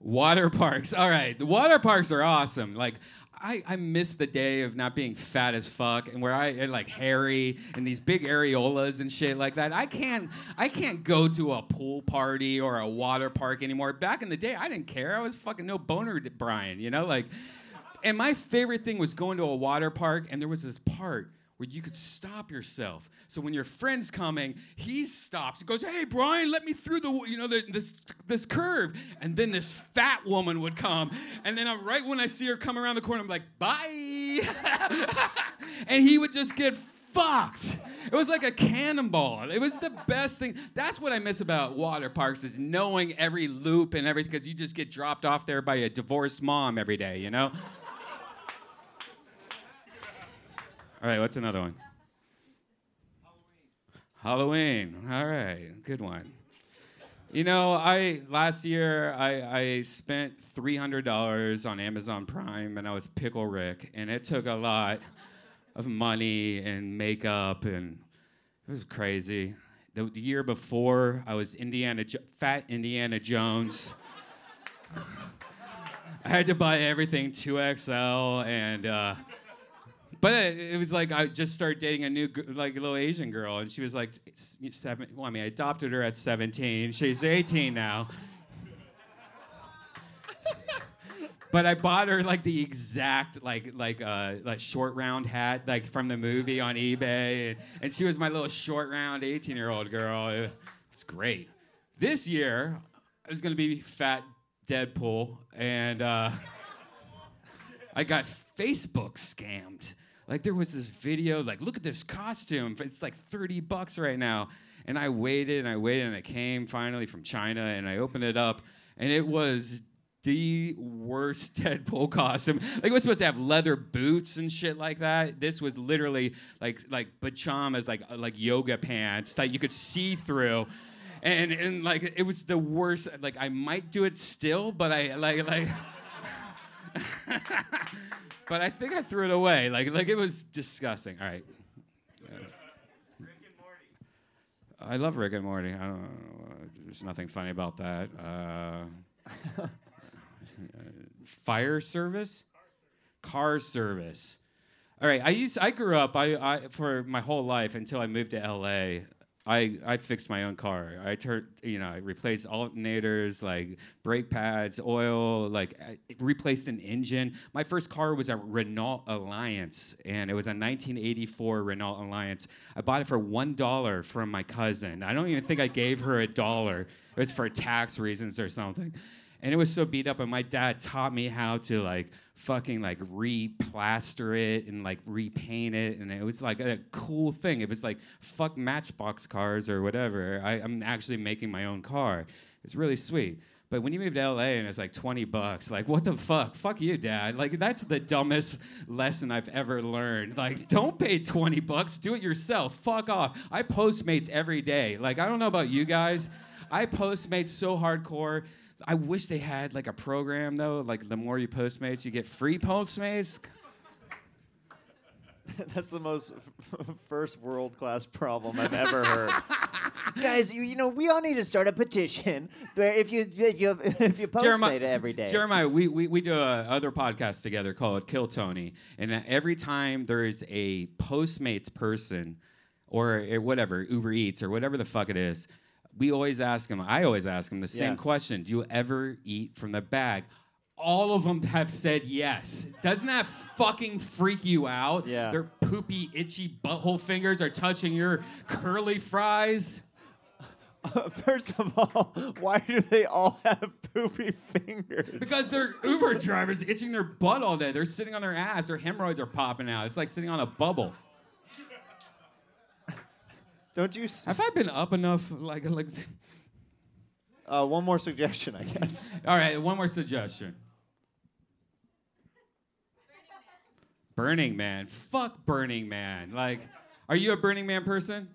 Water parks. All right, the water parks are awesome. Like, I, I miss the day of not being fat as fuck and where I and like hairy and these big areolas and shit like that. I can't I can't go to a pool party or a water park anymore. Back in the day, I didn't care. I was fucking no boner Brian, you know, like. And my favorite thing was going to a water park and there was this part where you could stop yourself. So when your friend's coming, he stops. He goes, "Hey, Brian, let me through the you know the, this this curve." And then this fat woman would come, and then I'm, right when I see her come around the corner, I'm like, "Bye," and he would just get fucked. It was like a cannonball. It was the best thing. That's what I miss about water parks is knowing every loop and everything because you just get dropped off there by a divorced mom every day, you know? All right, what's another one? Halloween. Halloween. All right, good one. You know, I last year I, I spent three hundred dollars on Amazon Prime, and I was Pickle Rick, and it took a lot of money and makeup, and it was crazy. The, the year before, I was Indiana jo- Fat Indiana Jones. I had to buy everything 2XL, and uh, but it, was like I just started dating a new like little Asian girl, and she was like seven. Well, I mean, I adopted her at 17. She's 18 now. But I bought her like the exact like like uh like short round hat like from the movie on eBay, and, and she was my little short round 18 year old girl. It- It's great. This year, I was gonna be fat Deadpool, and uh, I got Facebook scammed. Like there was this video, like look at this costume. It's like 30 bucks right now. And I waited and I waited and it came finally from China and I opened it up and it was the worst Deadpool costume. Like it was supposed to have leather boots and shit like that. This was literally like like pajamas, like uh, like yoga pants that you could see through. And and like it was the worst. Like I might do it still, but I like like but I think I threw it away. Like like it was disgusting. All right. I love Rick and Morty. I don't know. There's nothing funny about that. Uh, fire service, car service. All right. I used. I grew up. I, I for my whole life until I moved to LA. I, I fixed my own car. I turned, you know, I replaced alternators, like brake pads, oil, like I replaced an engine. My first car was a Renault Alliance, and it was a 1984 Renault Alliance. I bought it for one dollar from my cousin. I don't even think I gave her a dollar. It was for tax reasons or something. And it was so beat up, and my dad taught me how to like fucking like re-plaster it and like repaint it, and it was like a cool thing. It was like fuck Matchbox cars or whatever. I, I'm actually making my own car. It's really sweet. But when you move to LA and it's like 20 bucks, like what the fuck? Fuck you, dad. Like that's the dumbest lesson I've ever learned. Like don't pay 20 bucks, do it yourself. Fuck off. I Postmates every day. Like I don't know about you guys. I Postmates so hardcore. I wish they had like a program though. Like the more you Postmates, you get free Postmates. That's the most first world class problem I've ever heard. Guys, you, you know we all need to start a petition. Where if you if you if you postmate Jeremiah, it every day. Jeremiah, we, we, we do a other podcast together called Kill Tony, and every time there is a Postmates person, or whatever Uber Eats or whatever the fuck it is, we always ask them. I always ask them the same Yeah. question: Do you ever eat from the bag? all of them have said yes. Doesn't that fucking freak you out? Yeah. Their poopy, itchy butthole fingers are touching your curly fries. First of all, why do they all have poopy fingers? Because they're Uber drivers itching their butt all day. They're sitting on their ass. Their hemorrhoids are popping out. It's like sitting on a bubble. Don't you? s- Have I been up enough? Like, like. Uh, one more suggestion, I guess. All right, one more suggestion. Burning Man. Fuck Burning Man. Like, are you a Burning Man person?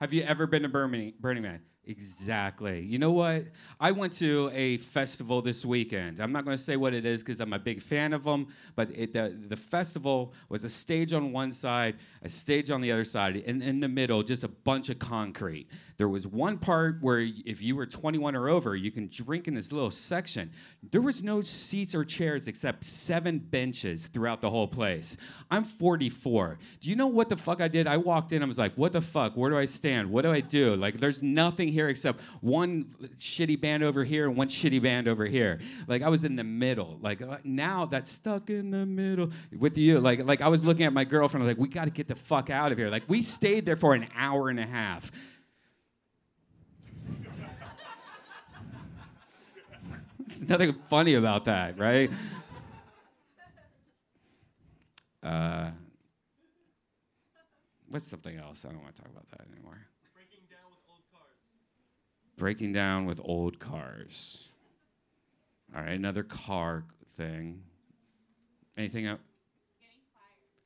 Have you ever been to Burning, Burning Man? Exactly. You know what? I went to a festival this weekend. I'm not going to say what it is because I'm a big fan of them, but it, the, the festival was a stage on one side, a stage on the other side, and in the middle, just a bunch of concrete. There was one part where if you were 21 or over, you can drink in this little section. There was no seats or chairs except seven benches throughout the whole place. I'm 44. Do you know what the fuck I did? I walked in, I was like, what the fuck? Where do I stand? What do I do? Like, there's nothing here except one shitty band over here and one shitty band over here. Like, I was in the middle. Like, uh, now that's stuck in the middle with you. Like, like I was looking at my girlfriend, like, we gotta get the fuck out of here. Like, we stayed there for an hour and a half. There's nothing funny about that, right? Uh, what's something else? I don't want to talk about that anymore. Breaking down with old cars. Breaking down with old cars. All right, another car thing. Anything else?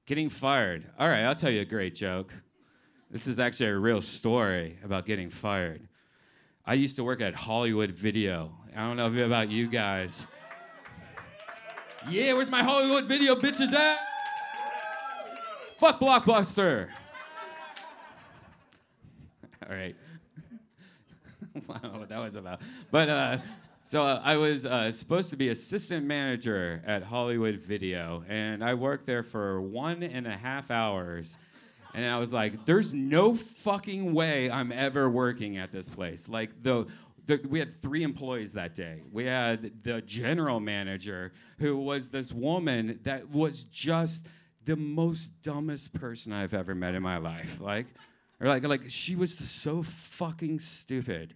Getting fired. All right, I'll tell you a great joke. This is actually a real story about getting fired. I used to work at Hollywood Video. I don't know about you guys. Yeah, where's my Hollywood Video bitches at? Fuck Blockbuster. All right. I don't know what that was about. But uh, so uh, I was uh, supposed to be assistant manager at Hollywood Video, and I worked there for one and a half hours. And I was like, there's no fucking way I'm ever working at this place. Like, the, the, we had three employees that day. We had the general manager, who was this woman that was just the most dumbest person I've ever met in my life. Like, or like, like she was so fucking stupid.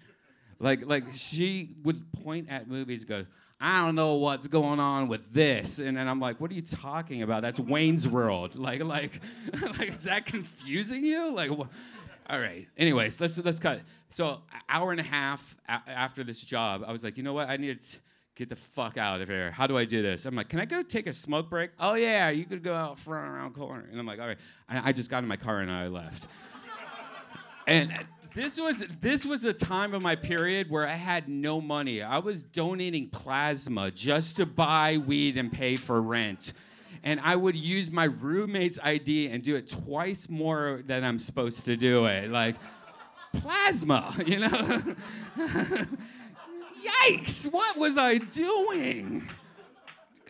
Like, like she would point at movies and go, I don't know what's going on with this. And then I'm like, what are you talking about? That's Wayne's World. Like, like, like is that confusing you? Like, wh- all right. Anyways, let's let's cut. So, hour and a half a- after this job, I was like, you know what? I need to get the fuck out of here. How do I do this? I'm like, can I go take a smoke break? Oh yeah, you could go out front around the corner. And I'm like, all right. And I just got in my car and I left. And this was this was a time of my period where I had no money. I was donating plasma just to buy weed and pay for rent. And I would use my roommate's ID and do it twice more than I'm supposed to do it. Like plasma, you know? Yikes, what was I doing?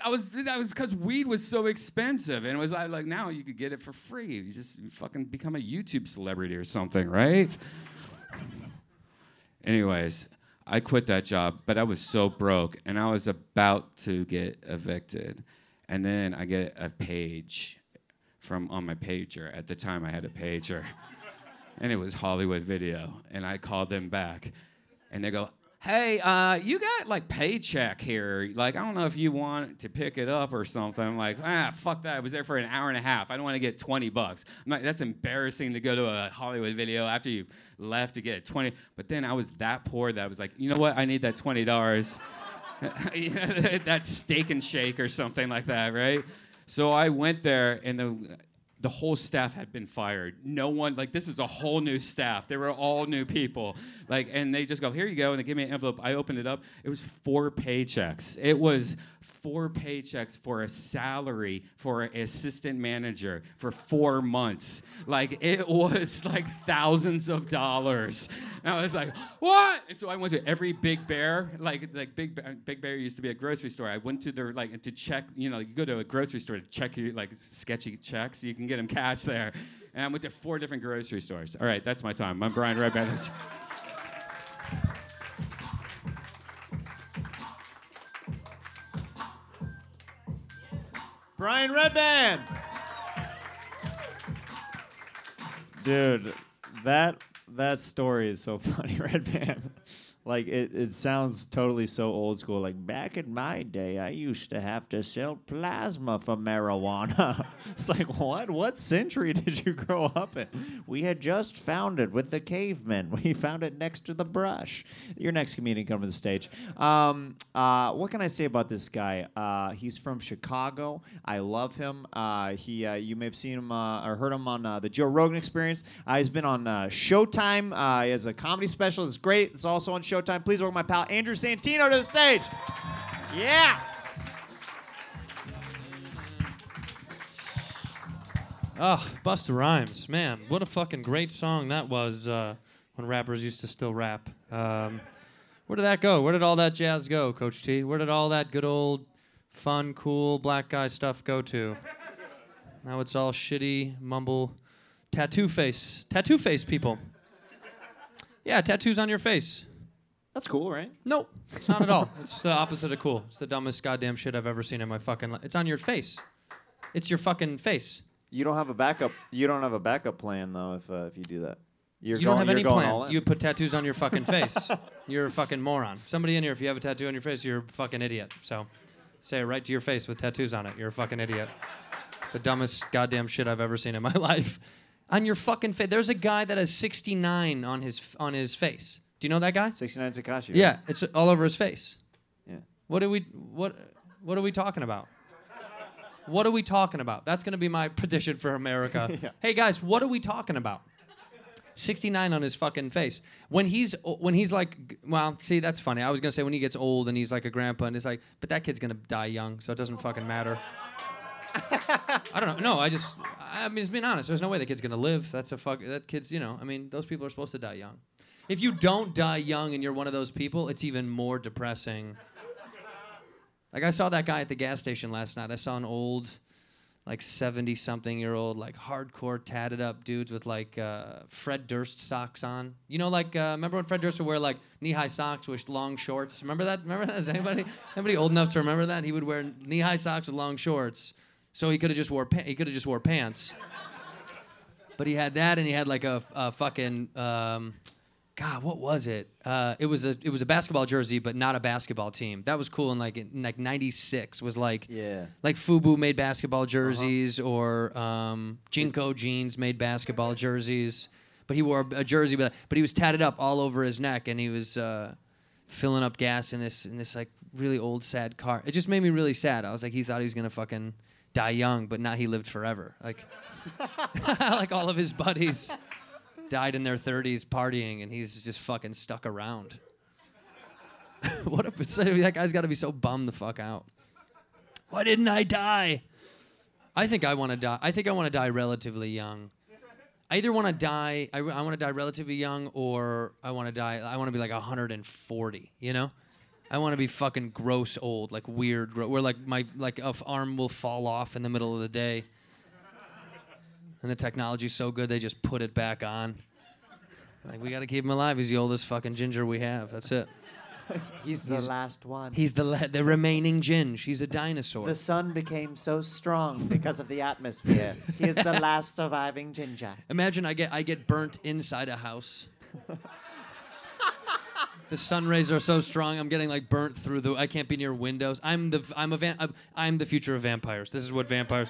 I was that was because weed was so expensive, and it was like, like now you could get it for free. You just fucking become a YouTube celebrity or something, right? Anyways, I quit that job, but I was so broke, and I was about to get evicted, and then I get a page from on my pager. At the time, I had a pager, and it was Hollywood Video, and I called them back, and they go, hey, uh, you got like paycheck here. Like, I don't know if you want to pick it up or something. I'm like, ah, fuck that. I was there for an hour and a half. I don't want to get 20 bucks. I'm like, that's embarrassing to go to a Hollywood video after you left to get 20. But then I was that poor that I was like, you know what? I need that $20. That steak and shake or something like that, right? So I went there and the the whole staff had been fired. No one like this is a whole new staff. They were all new people. Like and they just go, "Here you go." And they give me an envelope. I opened it up. It was four paychecks. It was four paychecks for a salary for an assistant manager for 4 months. Like it was like thousands of dollars. And I was like, "What?" And so I went to every Big Bear, like like Big Bear, Big Bear used to be a grocery store. I went to their like to check, you know, you go to a grocery store to check your like sketchy checks. You can get them cash there. And I went to four different grocery stores. All right, that's my time. I'm Brian Redban. Brian Redban. Dude, that that story is so funny, Redban. Like it, it sounds totally so old school. Like back in my day, I used to have to sell plasma for marijuana. it's like what? What century did you grow up in? We had just found it with the cavemen. We found it next to the brush. Your next comedian come to the stage. Um, uh, what can I say about this guy? Uh, he's from Chicago. I love him. Uh, he, uh, you may have seen him uh, or heard him on uh, the Joe Rogan Experience. He's been on Showtime. Uh, he has a comedy special. It's great. It's also on Showtime. Please welcome my pal Andrew Santino to the stage. Yeah. Oh, Busta Rhymes, man, what a fucking great song that was uh, when rappers used to still rap. Um, where did that go? Where did all that jazz go, Coach T? Where did all that good old, fun, cool black guy stuff go to? Now it's all shitty, mumble, tattoo face, tattoo face people. Yeah, tattoos on your face. That's cool, right? Nope, it's not at all. It's the opposite of cool. It's the dumbest goddamn shit I've ever seen in my fucking life. It's on your face. It's your fucking face. You don't have a backup. You don't have a backup plan though. If uh, if you do that, you're you going, don't have any plan. in. You put tattoos on your fucking face. You're a fucking moron. Somebody in here, if you have a tattoo on your face, you're a fucking idiot. So say it right to your face with tattoos on it. You're a fucking idiot. It's the dumbest goddamn shit I've ever seen in my life. On your fucking face. There's a guy that has 69 on his on his face. Do you know that guy? 69 Takashi. Yeah, it's all over his face. Yeah. What are we what what are we talking about? What are we talking about? That's going to be my prediction for America. Yeah. Hey guys, what are we talking about? 69 on his fucking face. When he's when he's like well, see that's funny. I was going to say when he gets old and he's like a grandpa and it's like but that kid's going to die young, so it doesn't fucking matter. I don't know. No, I just I mean, just being honest. There's no way the kid's gonna live. That's a fuck. That kid's, you know. I mean, those people are supposed to die young. If you don't die young and you're one of those people, it's even more depressing. Like I saw that guy at the gas station last night. I saw an old, like 70 something year old, like hardcore tatted up dudes with like uh, Fred Durst socks on. You know, like uh, remember when Fred Durst would wear like knee high socks with long shorts? Remember that? Remember that? Is anybody anybody old enough to remember that? He would wear knee high socks with long shorts, so he could have just wore pa- he could have just wore pants. But he had that, and he had like a, a fucking. Um, God, what was it? Uh, it was a it was a basketball jersey, but not a basketball team. That was cool in like in like '96. Was like Yeah. like Fubu made basketball jerseys or um, JNCO jeans made basketball jerseys. But he wore a jersey, but but he was tatted up all over his neck, and he was uh, filling up gas in this in this like really old sad car. It just made me really sad. I was like, he thought he was gonna fucking die young, but now he lived forever. Like like all of his buddies died in their 30s partying, and he's just fucking stuck around. what if that guy's got to be so bummed the fuck out? Why didn't I die? I think I want to die. I think I want to die relatively young. I either want to die. I, I want to die relatively young, or I want to die. I want to be like 140. You know, I want to be fucking gross old, like weird, where like my like uh, arm will fall off in the middle of the day, and the technology's so good they just put it back on. Like we got to keep him alive. He's the oldest fucking ginger we have. That's it. He's the last one. He's the la- the remaining ginge. He's a dinosaur. The sun became so strong because of the atmosphere. He is the last surviving ginger. Imagine I get I get burnt inside a house. the sun rays are so strong. I'm getting like burnt through the. I can't be near windows. I'm the I'm a van, I'm, I'm the future of vampires. This is what vampires.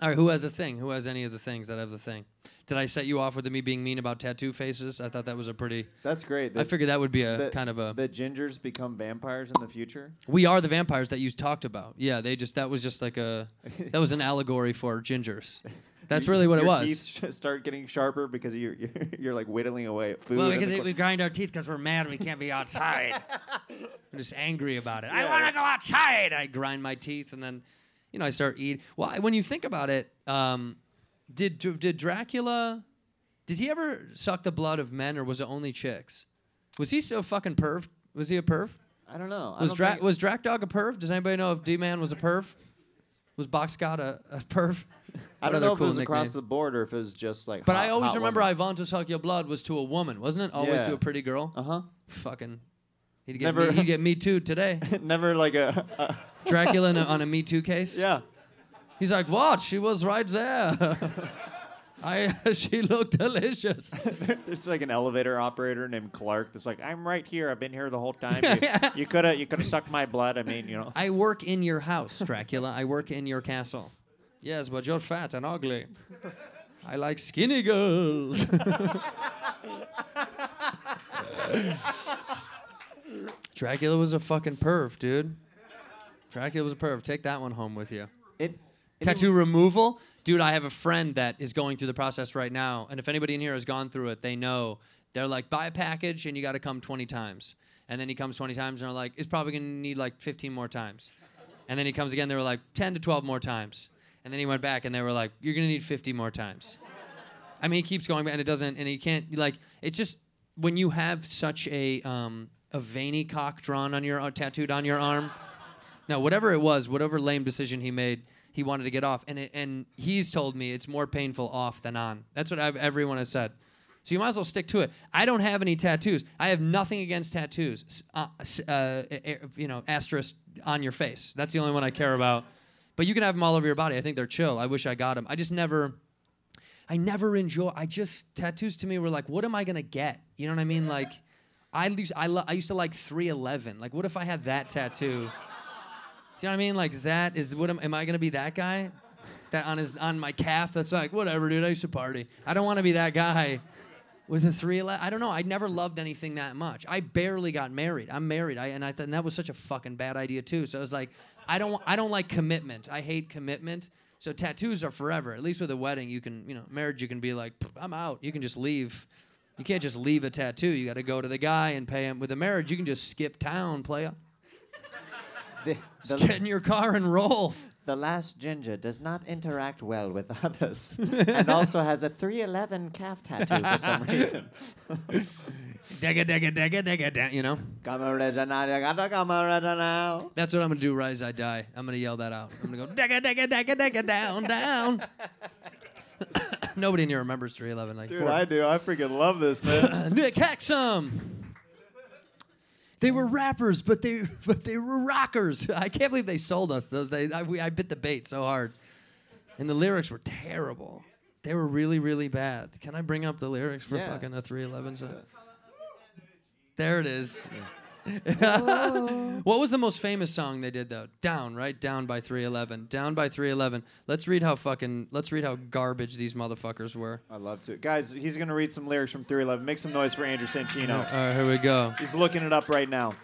All right, who has a thing? Who has any of the things that have the thing? Did I set you off with me being mean about tattoo faces? I thought that was a pretty. That's great. I figured that would be a that- kind of a. that gingers become vampires in the future. We are the vampires that you talked about. Yeah, they just that was just like a that was an allegory for gingers. That's really what it your was. Teeth sh- start getting sharper because you're you're, you're like whittling away at food. Well, in because the it- cor- we grind our teeth because we're mad we can't be outside. I'm just angry about it. I want to yeah. go outside. I grind my teeth and then, you know, I start eating. Well, I- when you think about it, um, did did Dracula? Did he ever suck the blood of men, or was it only chicks? Was he so fucking perv? Was he a perv? I don't know. Was don't Dra- was Drac Dog a perv? Does anybody know if D Man was a perv? Was Box Scott a, a perv? I don't know if cool it was across nicknames? the board or if it was just like. But hot- I always remember woman. I want to suck your blood was to a woman, wasn't it? Always Yeah. to a pretty girl. Uh huh. Fucking. He'd get Never- me, he'd get me too today. Never like a. Dracula in a, on a Me Too case. yeah. He's like, what? She was right there. I she looked delicious. There's like an elevator operator named Clark that's like, I'm right here. I've been here the whole time. You- You could have you could have sucked my blood. I mean, you know. I work in your house, Dracula. I work in your castle. Yes, but you're fat and ugly. I like skinny girls. Dracula was a fucking perv, dude. Dracula was a perv. Take that one home with you. It, Tattoo removal? Dude, I have a friend that is going through the process right now. And if anybody in here has gone through it, they know. They're like, buy a package and you got to come 20 times. And then he comes 20 times and they're like, it's probably going to need like 15 more times. And then he comes again, they were like, 10 to 12 more times. And then he went back and they were like, you're going to need 50 more times. I mean, he keeps going and it doesn't, and he can't, like, it's just when you have such a, um, a veiny cock drawn on your, uh, tattooed on your arm. No, whatever it was, whatever lame decision he made, he wanted to get off, and it, and he's told me it's more painful off than on. That's what I've, everyone has said. So you might as well stick to it. I don't have any tattoos. I have nothing against tattoos. Uh, uh, you know, asterisk on your face. That's the only one I care about. But you can have them all over your body. I think they're chill. I wish I got them. I just never. I never enjoy. I just tattoos to me were like, what am I gonna get? You know what I mean? Like, I used I, lo- I used to like 311. Like, what if I had that tattoo? You know what I mean? Like that is what am, am I gonna be that guy? That on his on my calf that's like whatever, dude. I used to party. I don't want to be that guy with a three. I don't know. I never loved anything that much. I barely got married. I'm married. I and I thought and that was such a fucking bad idea too. So I was like, I don't I don't like commitment. I hate commitment. So tattoos are forever. At least with a wedding, you can you know marriage. You can be like I'm out. You can just leave. You can't just leave a tattoo. You got to go to the guy and pay him. With a marriage, you can just skip town, play up. The, Just get in your car and roll. The last ginger does not interact well with others, and also has a 311 calf tattoo for some reason. Dega dega dega dega da, you know. Come original, you gotta come original. That's what I'm gonna do right as I die. I'm gonna yell that out. I'm gonna go dega dega dega dega down down. Nobody in here remembers 311. Like Dude, four- I do. I freaking love this, man. Nick Hexum. They were rappers, but they but they were rockers. I can't believe they sold us those. They I, we, I bit the bait so hard, and the lyrics were terrible. They were really really bad. Can I bring up the lyrics for Yeah. fucking a 311? So? There it is. What was the most famous song they did though? Down, right? Down by 311. Down by 311. Let's read how fucking let's read how garbage these motherfuckers were. I love to. Guys, he's gonna read some lyrics from 311. Make some noise for Andrew Santino. All right, here we go. He's looking it up right now.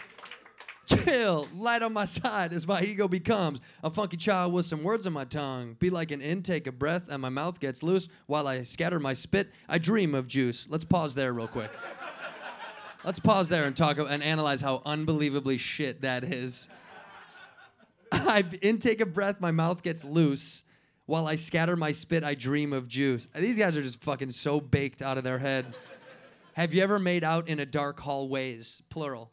Chill, light on my side as my ego becomes a funky child with some words on my tongue. Be like an intake of breath, and my mouth gets loose while I scatter my spit. I dream of juice. Let's pause there real quick. Let's pause there and talk and analyze how unbelievably shit that is. I intake of breath, my mouth gets loose. While I scatter my spit, I dream of juice. These guys are just fucking so baked out of their head. Have you ever made out in a dark hallways? Plural.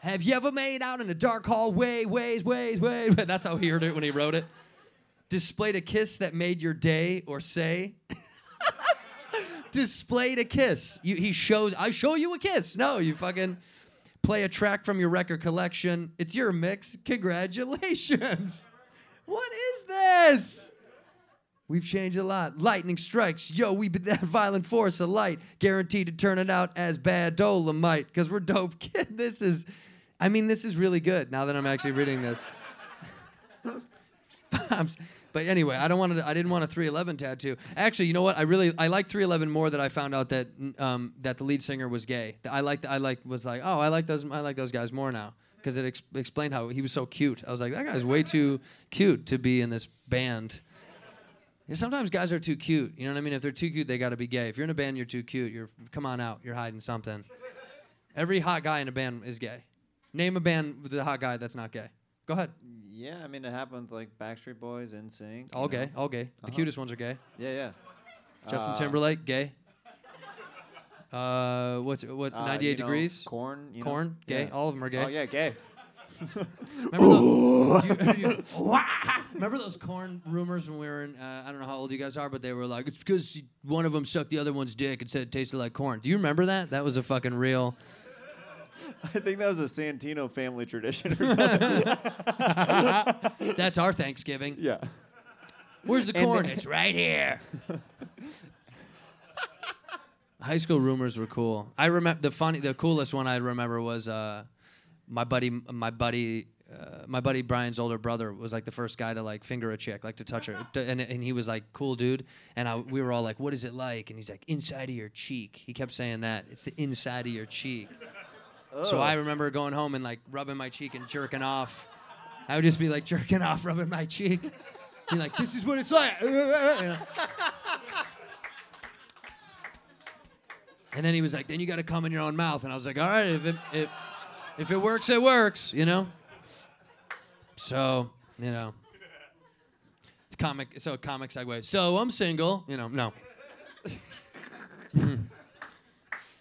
Have you ever made out in a dark hallway, ways, ways, ways? That's how he heard it when he wrote it. Displayed a kiss that made your day, or say. Displayed a kiss. You, he shows. I show you a kiss. No, you fucking play a track from your record collection. It's your mix. Congratulations. What is this? We've changed a lot. Lightning strikes. Yo, we be that violent force of light. Guaranteed to turn it out as bad Dolemite. Because we're dope kid. This is, I mean, this is really good now that I'm actually reading this. But anyway, I don't want to. I didn't want a 311 tattoo. Actually, you know what? I really I like 311 more that I found out that um, that the lead singer was gay. I like I like was like oh I like those I like those guys more now because it ex- explained how he was so cute. I was like that guy's way too cute to be in this band. Yeah, sometimes guys are too cute. You know what I mean? If they're too cute, they got to be gay. If you're in a band, you're too cute. You're come on out. You're hiding something. Every hot guy in a band is gay. Name a band with a hot guy that's not gay. Go ahead. Yeah, I mean it happened like Backstreet Boys, NSYNC. All you gay. know. All gay. The Uh-huh. cutest ones are gay. Yeah, yeah. Justin Uh, Timberlake, gay. Uh, what's what? uh, 98 you know, degrees. Korn. You know? Korn, gay. Yeah. All of them are gay. Oh yeah, gay. Remember, those, you- you- remember those Korn rumors when we were in? Uh, I don't know how old you guys are, but they were like, it's because one of them sucked the other one's dick and said it tasted like corn. Do you remember that? That was a fucking real. I think that was a Santino family tradition or something. That's our Thanksgiving. yeah. Where's the corn? it's right here. High school rumors were cool. I remember the funny, the coolest one I remember was uh, my buddy, my buddy, uh, my buddy Brian's older brother was like the first guy to like finger a chick, like to touch her, and, and he was like cool dude. And I, we were all like, "What is it like?" And he's like, "Inside of your cheek." He kept saying that. It's the inside of your cheek. So Oh. I remember going home and like rubbing my cheek and jerking off. I would just be like jerking off, rubbing my cheek. Be like, "This is what it's like." You know? And then he was like, "Then you got to come in your own mouth." And I was like, "All right, if it if, if it works, it works," you know. So you know, it's comic. So comic segue. So I'm single. You know, no.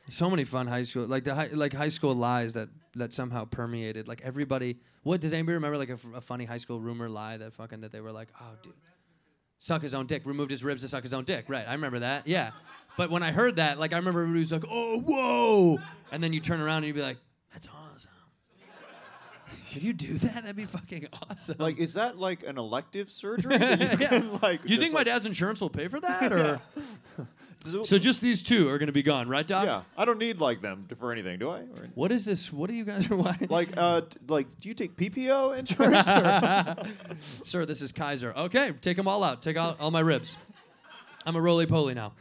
so many fun high school, like the high, like high school lies that that somehow permeated. Like everybody. What does anybody remember? Like a, f- a funny high school rumor lie that fucking that they were like, "Oh, dude." Suck his own dick. Removed his ribs to suck his own dick. Right. I remember that. Yeah. But when I heard that, like I remember everybody was like, "Oh, whoa!" And then you turn around and you'd be like, "That's awesome." Could you do that? That'd be fucking awesome. Like, is that like an elective surgery? that you Yeah. can, like, Do you think my dad's insurance will pay for that, or So- so? Just these two are gonna be gone, right, Doc? Yeah, I don't need like them to- for anything, do I? Or- What is this? What are you guys? Why? like, uh, t- like, do you take PPO insurance? or- Sir, this is Kaiser. Okay, take them all out. Take out all my ribs. I'm a roly poly now.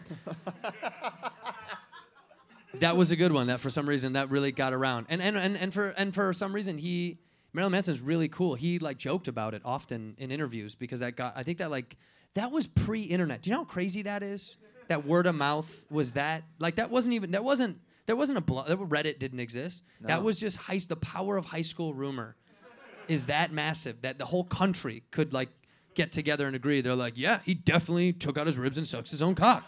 that was a good one. That for some reason that really got around. And and and, and for and for some reason he Marilyn Manson's really cool. He like joked about it often in interviews because that got I think that like that was pre-internet. Do you know how crazy that is? That word of mouth was that like that wasn't even that wasn't there wasn't a blog. Reddit didn't exist. That was just high, the power of high school rumor is that massive that the whole country could like get together and agree. They're like, yeah, he definitely took out his ribs and sucks his own cock.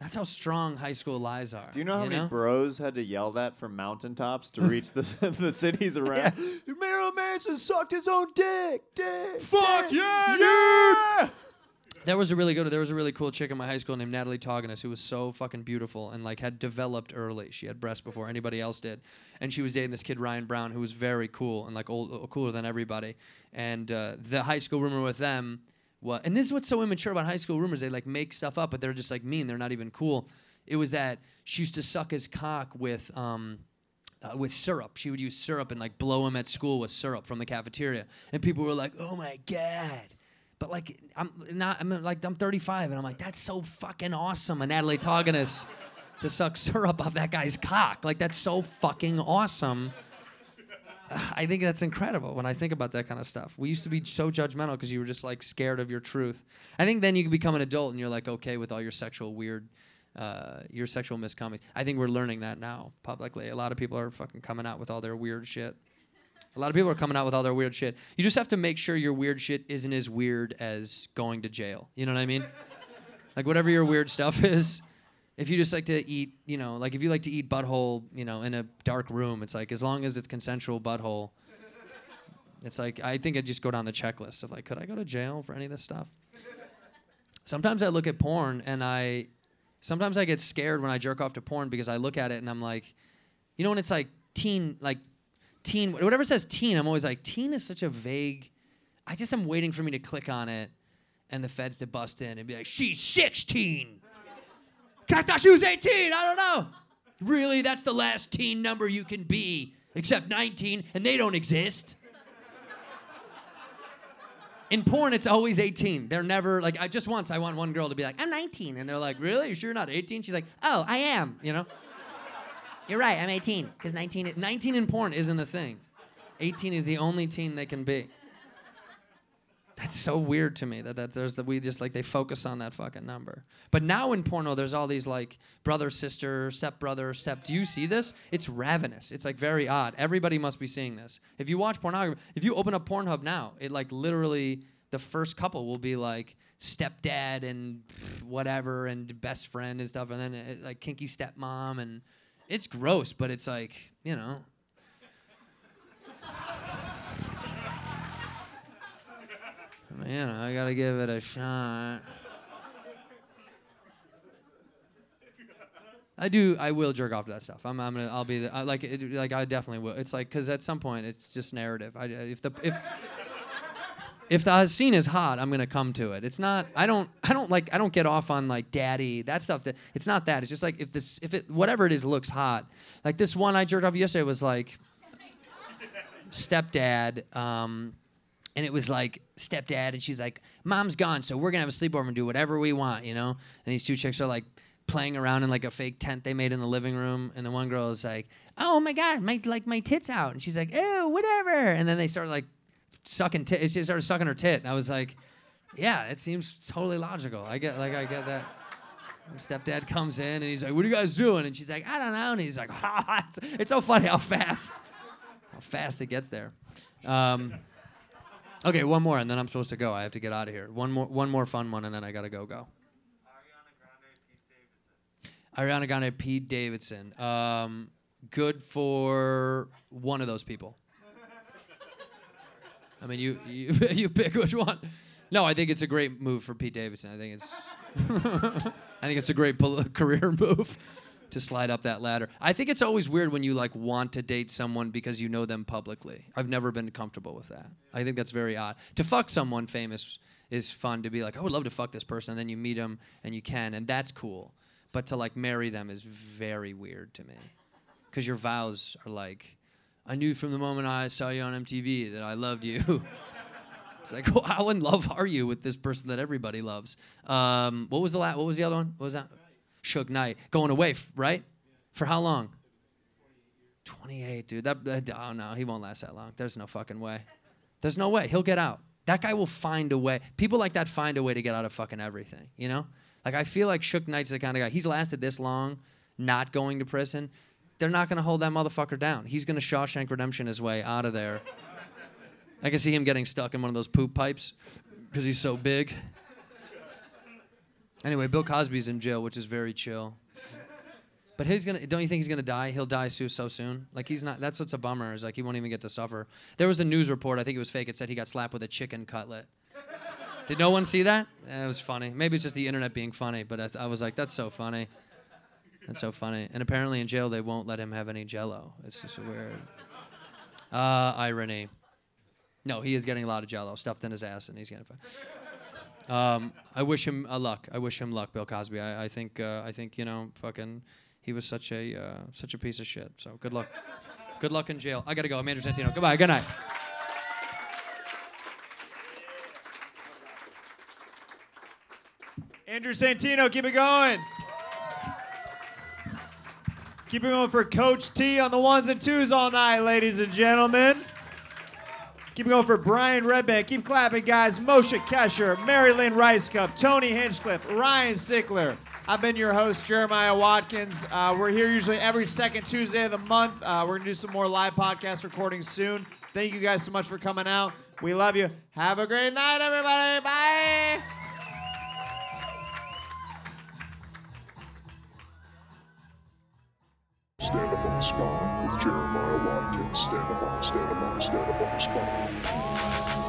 That's how strong high school lies are. Do you know how many bros had to yell that from mountaintops to reach the the cities around? Yeah. Marilyn Manson sucked his own dick. Dick. Fuck dick, yeah, yeah! There was a really good. There was a really cool chick in my high school named Natalie Toganis who was so fucking beautiful and like had developed early. She had breasts before anybody else did, and she was dating this kid Ryan Brown who was very cool and like old, cooler than everybody. And uh, the high school rumor with them, was, and this is what's so immature about high school rumors. They like make stuff up, but they're just like mean. They're not even cool. It was that she used to suck his cock with. Um, uh, with syrup. She would use syrup and like blow him at school with syrup from the cafeteria. And people were like, "Oh my god." But like I'm not I'm like I'm 35 and I'm like that's so fucking awesome. And Natalie Toganis to suck syrup off that guy's cock. Like that's so fucking awesome. I think that's incredible when I think about that kind of stuff. We used to be so judgmental because you were just like scared of your truth. I think then you become an adult and you're like okay with all your sexual weird, uh, your sexual misconduct. I think we're learning that now publicly. A lot of people are fucking coming out with all their weird shit. A lot of people are coming out with all their weird shit. You just have to make sure your weird shit isn't as weird as going to jail. You know what I mean? like whatever your weird stuff is. If you just like to eat, you know, like if you like to eat butthole, you know, in a dark room, it's like as long as it's consensual butthole, it's like I think I'd just go down the checklist of like, could I go to jail for any of this stuff? Sometimes I look at porn and I, sometimes I get scared when I jerk off to porn because I look at it and I'm like, you know, when it's like teen, like teen, whatever says teen, I'm always like, teen is such a vague. I just am waiting for me to click on it and the feds to bust in and be like, she's 16. I thought she was 18. I don't know. Really, that's the last teen number you can be, except 19, and they don't exist. In porn, it's always 18. They're never like, I just once I want one girl to be like, I'm 19. And they're like, Really? You sure you're not 18? She's like, Oh, I am, you know? You're right, I'm 18. Because 19, 19 in porn isn't a thing. 18 is the only teen they can be. That's so weird to me that, that there's that we just like they focus on that fucking number. But now in porno, there's all these like brother, sister, step brother, step. Do you see this? It's ravenous. It's like very odd. Everybody must be seeing this. If you watch pornography, if you open up Pornhub now, it like literally the first couple will be like stepdad and whatever and best friend and stuff, and then it, like kinky stepmom and it's gross, but it's like you know Man, I gotta give it a shot. I do. I will jerk off to that stuff. I'm. I'm gonna. I'll be. The, I, like. It, like. I definitely will. It's like because at some point it's just narrative. I, if the if if the scene is hot, I'm gonna come to it. It's not. I don't. I don't like. I don't get off on like daddy. That stuff. That it's not that. It's just like if this. If it whatever it is looks hot. Like this one I jerked off yesterday was like stepdad. Um, and it was like stepdad, and she's like, "Mom's gone, so we're gonna have a sleepover and do whatever we want," you know. And these two chicks are like playing around in like a fake tent they made in the living room, and the one girl is like, "Oh my god, my like my tits out," and she's like, "Oh, whatever," and then they start like sucking tit. She started sucking her tit, and I was like, "Yeah, it seems totally logical. I get like I get that." And stepdad comes in and he's like, "What are you guys doing?" And she's like, "I don't know." And he's like, it's, "It's so funny how fast, how fast it gets there." Um, okay, one more, and then I'm supposed to go. I have to get out of here. One more, one more fun one, and then I gotta go. Go. Ariana Grande, Pete Davidson. Um, good for one of those people. I mean, you you you pick which one. No, I think it's a great move for Pete Davidson. I think it's I think it's a great pol- career move to slide up that ladder. I think it's always weird when you like want to date someone because you know them publicly. I've never been comfortable with that. I think that's very odd. To fuck someone famous is fun to be like, I would love to fuck this person, and then you meet them and you can, and that's cool. But to like marry them is very weird to me, because your vows are like, I knew from the moment I saw you on MTV that I loved you. It's like, well, how in love are you with this person that everybody loves? Um, what was the la- What was the other one? What was that? Suge Knight going away, f- right? For how long? 28, dude. That, that oh no, he won't last that long. There's no fucking way. There's no way he'll get out. That guy will find a way. People like that find a way to get out of fucking everything. You know, like I feel like Suge Knight's the kind of guy. He's lasted this long, not going to prison. They're not gonna hold that motherfucker down. He's gonna Shawshank Redemption his way out of there. I can see him getting stuck in one of those poop pipes because he's so big. Anyway, Bill Cosby's in jail, which is very chill. But he's gonna. Don't you think he's gonna die? He'll die so so soon. Like he's not. That's what's a bummer. Is like he won't even get to suffer. There was a news report. I think it was fake. It said he got slapped with a chicken cutlet. Did no one see that? It was funny. Maybe it's just the internet being funny. But I, th- I was like, that's so funny. That's so funny. And apparently in jail they won't let him have any Jello. It's just a weird. Uh, irony. No, he is getting a lot of Jello stuffed in his ass, and he's getting. Um, I wish him a luck. I wish him luck, Bill Cosby. I, I think. Uh, I think you know, fucking. He was such a uh, such a piece of shit. So good luck. Good luck in jail. I gotta go. I'm Andrew Santino. Goodbye. Good night. Andrew Santino, keep it going. Keep it going for Coach T on the ones and twos all night, ladies and gentlemen. Keep it going for Brian Redban. Keep clapping, guys. Moshe Kasher, Mary Lynn Rajskub, Tony Hinchcliffe, Ryan Sickler. I've been your host, Jeremiah Watkins. Uh, we're here usually every second Tuesday of the month. Uh, we're going to do some more live podcast recordings soon. Thank you guys so much for coming out. We love you. Have a great night, everybody. Bye. Stand up on the spot with Jeremiah Watkins. Stand up on, stand up on, stand up on the spot.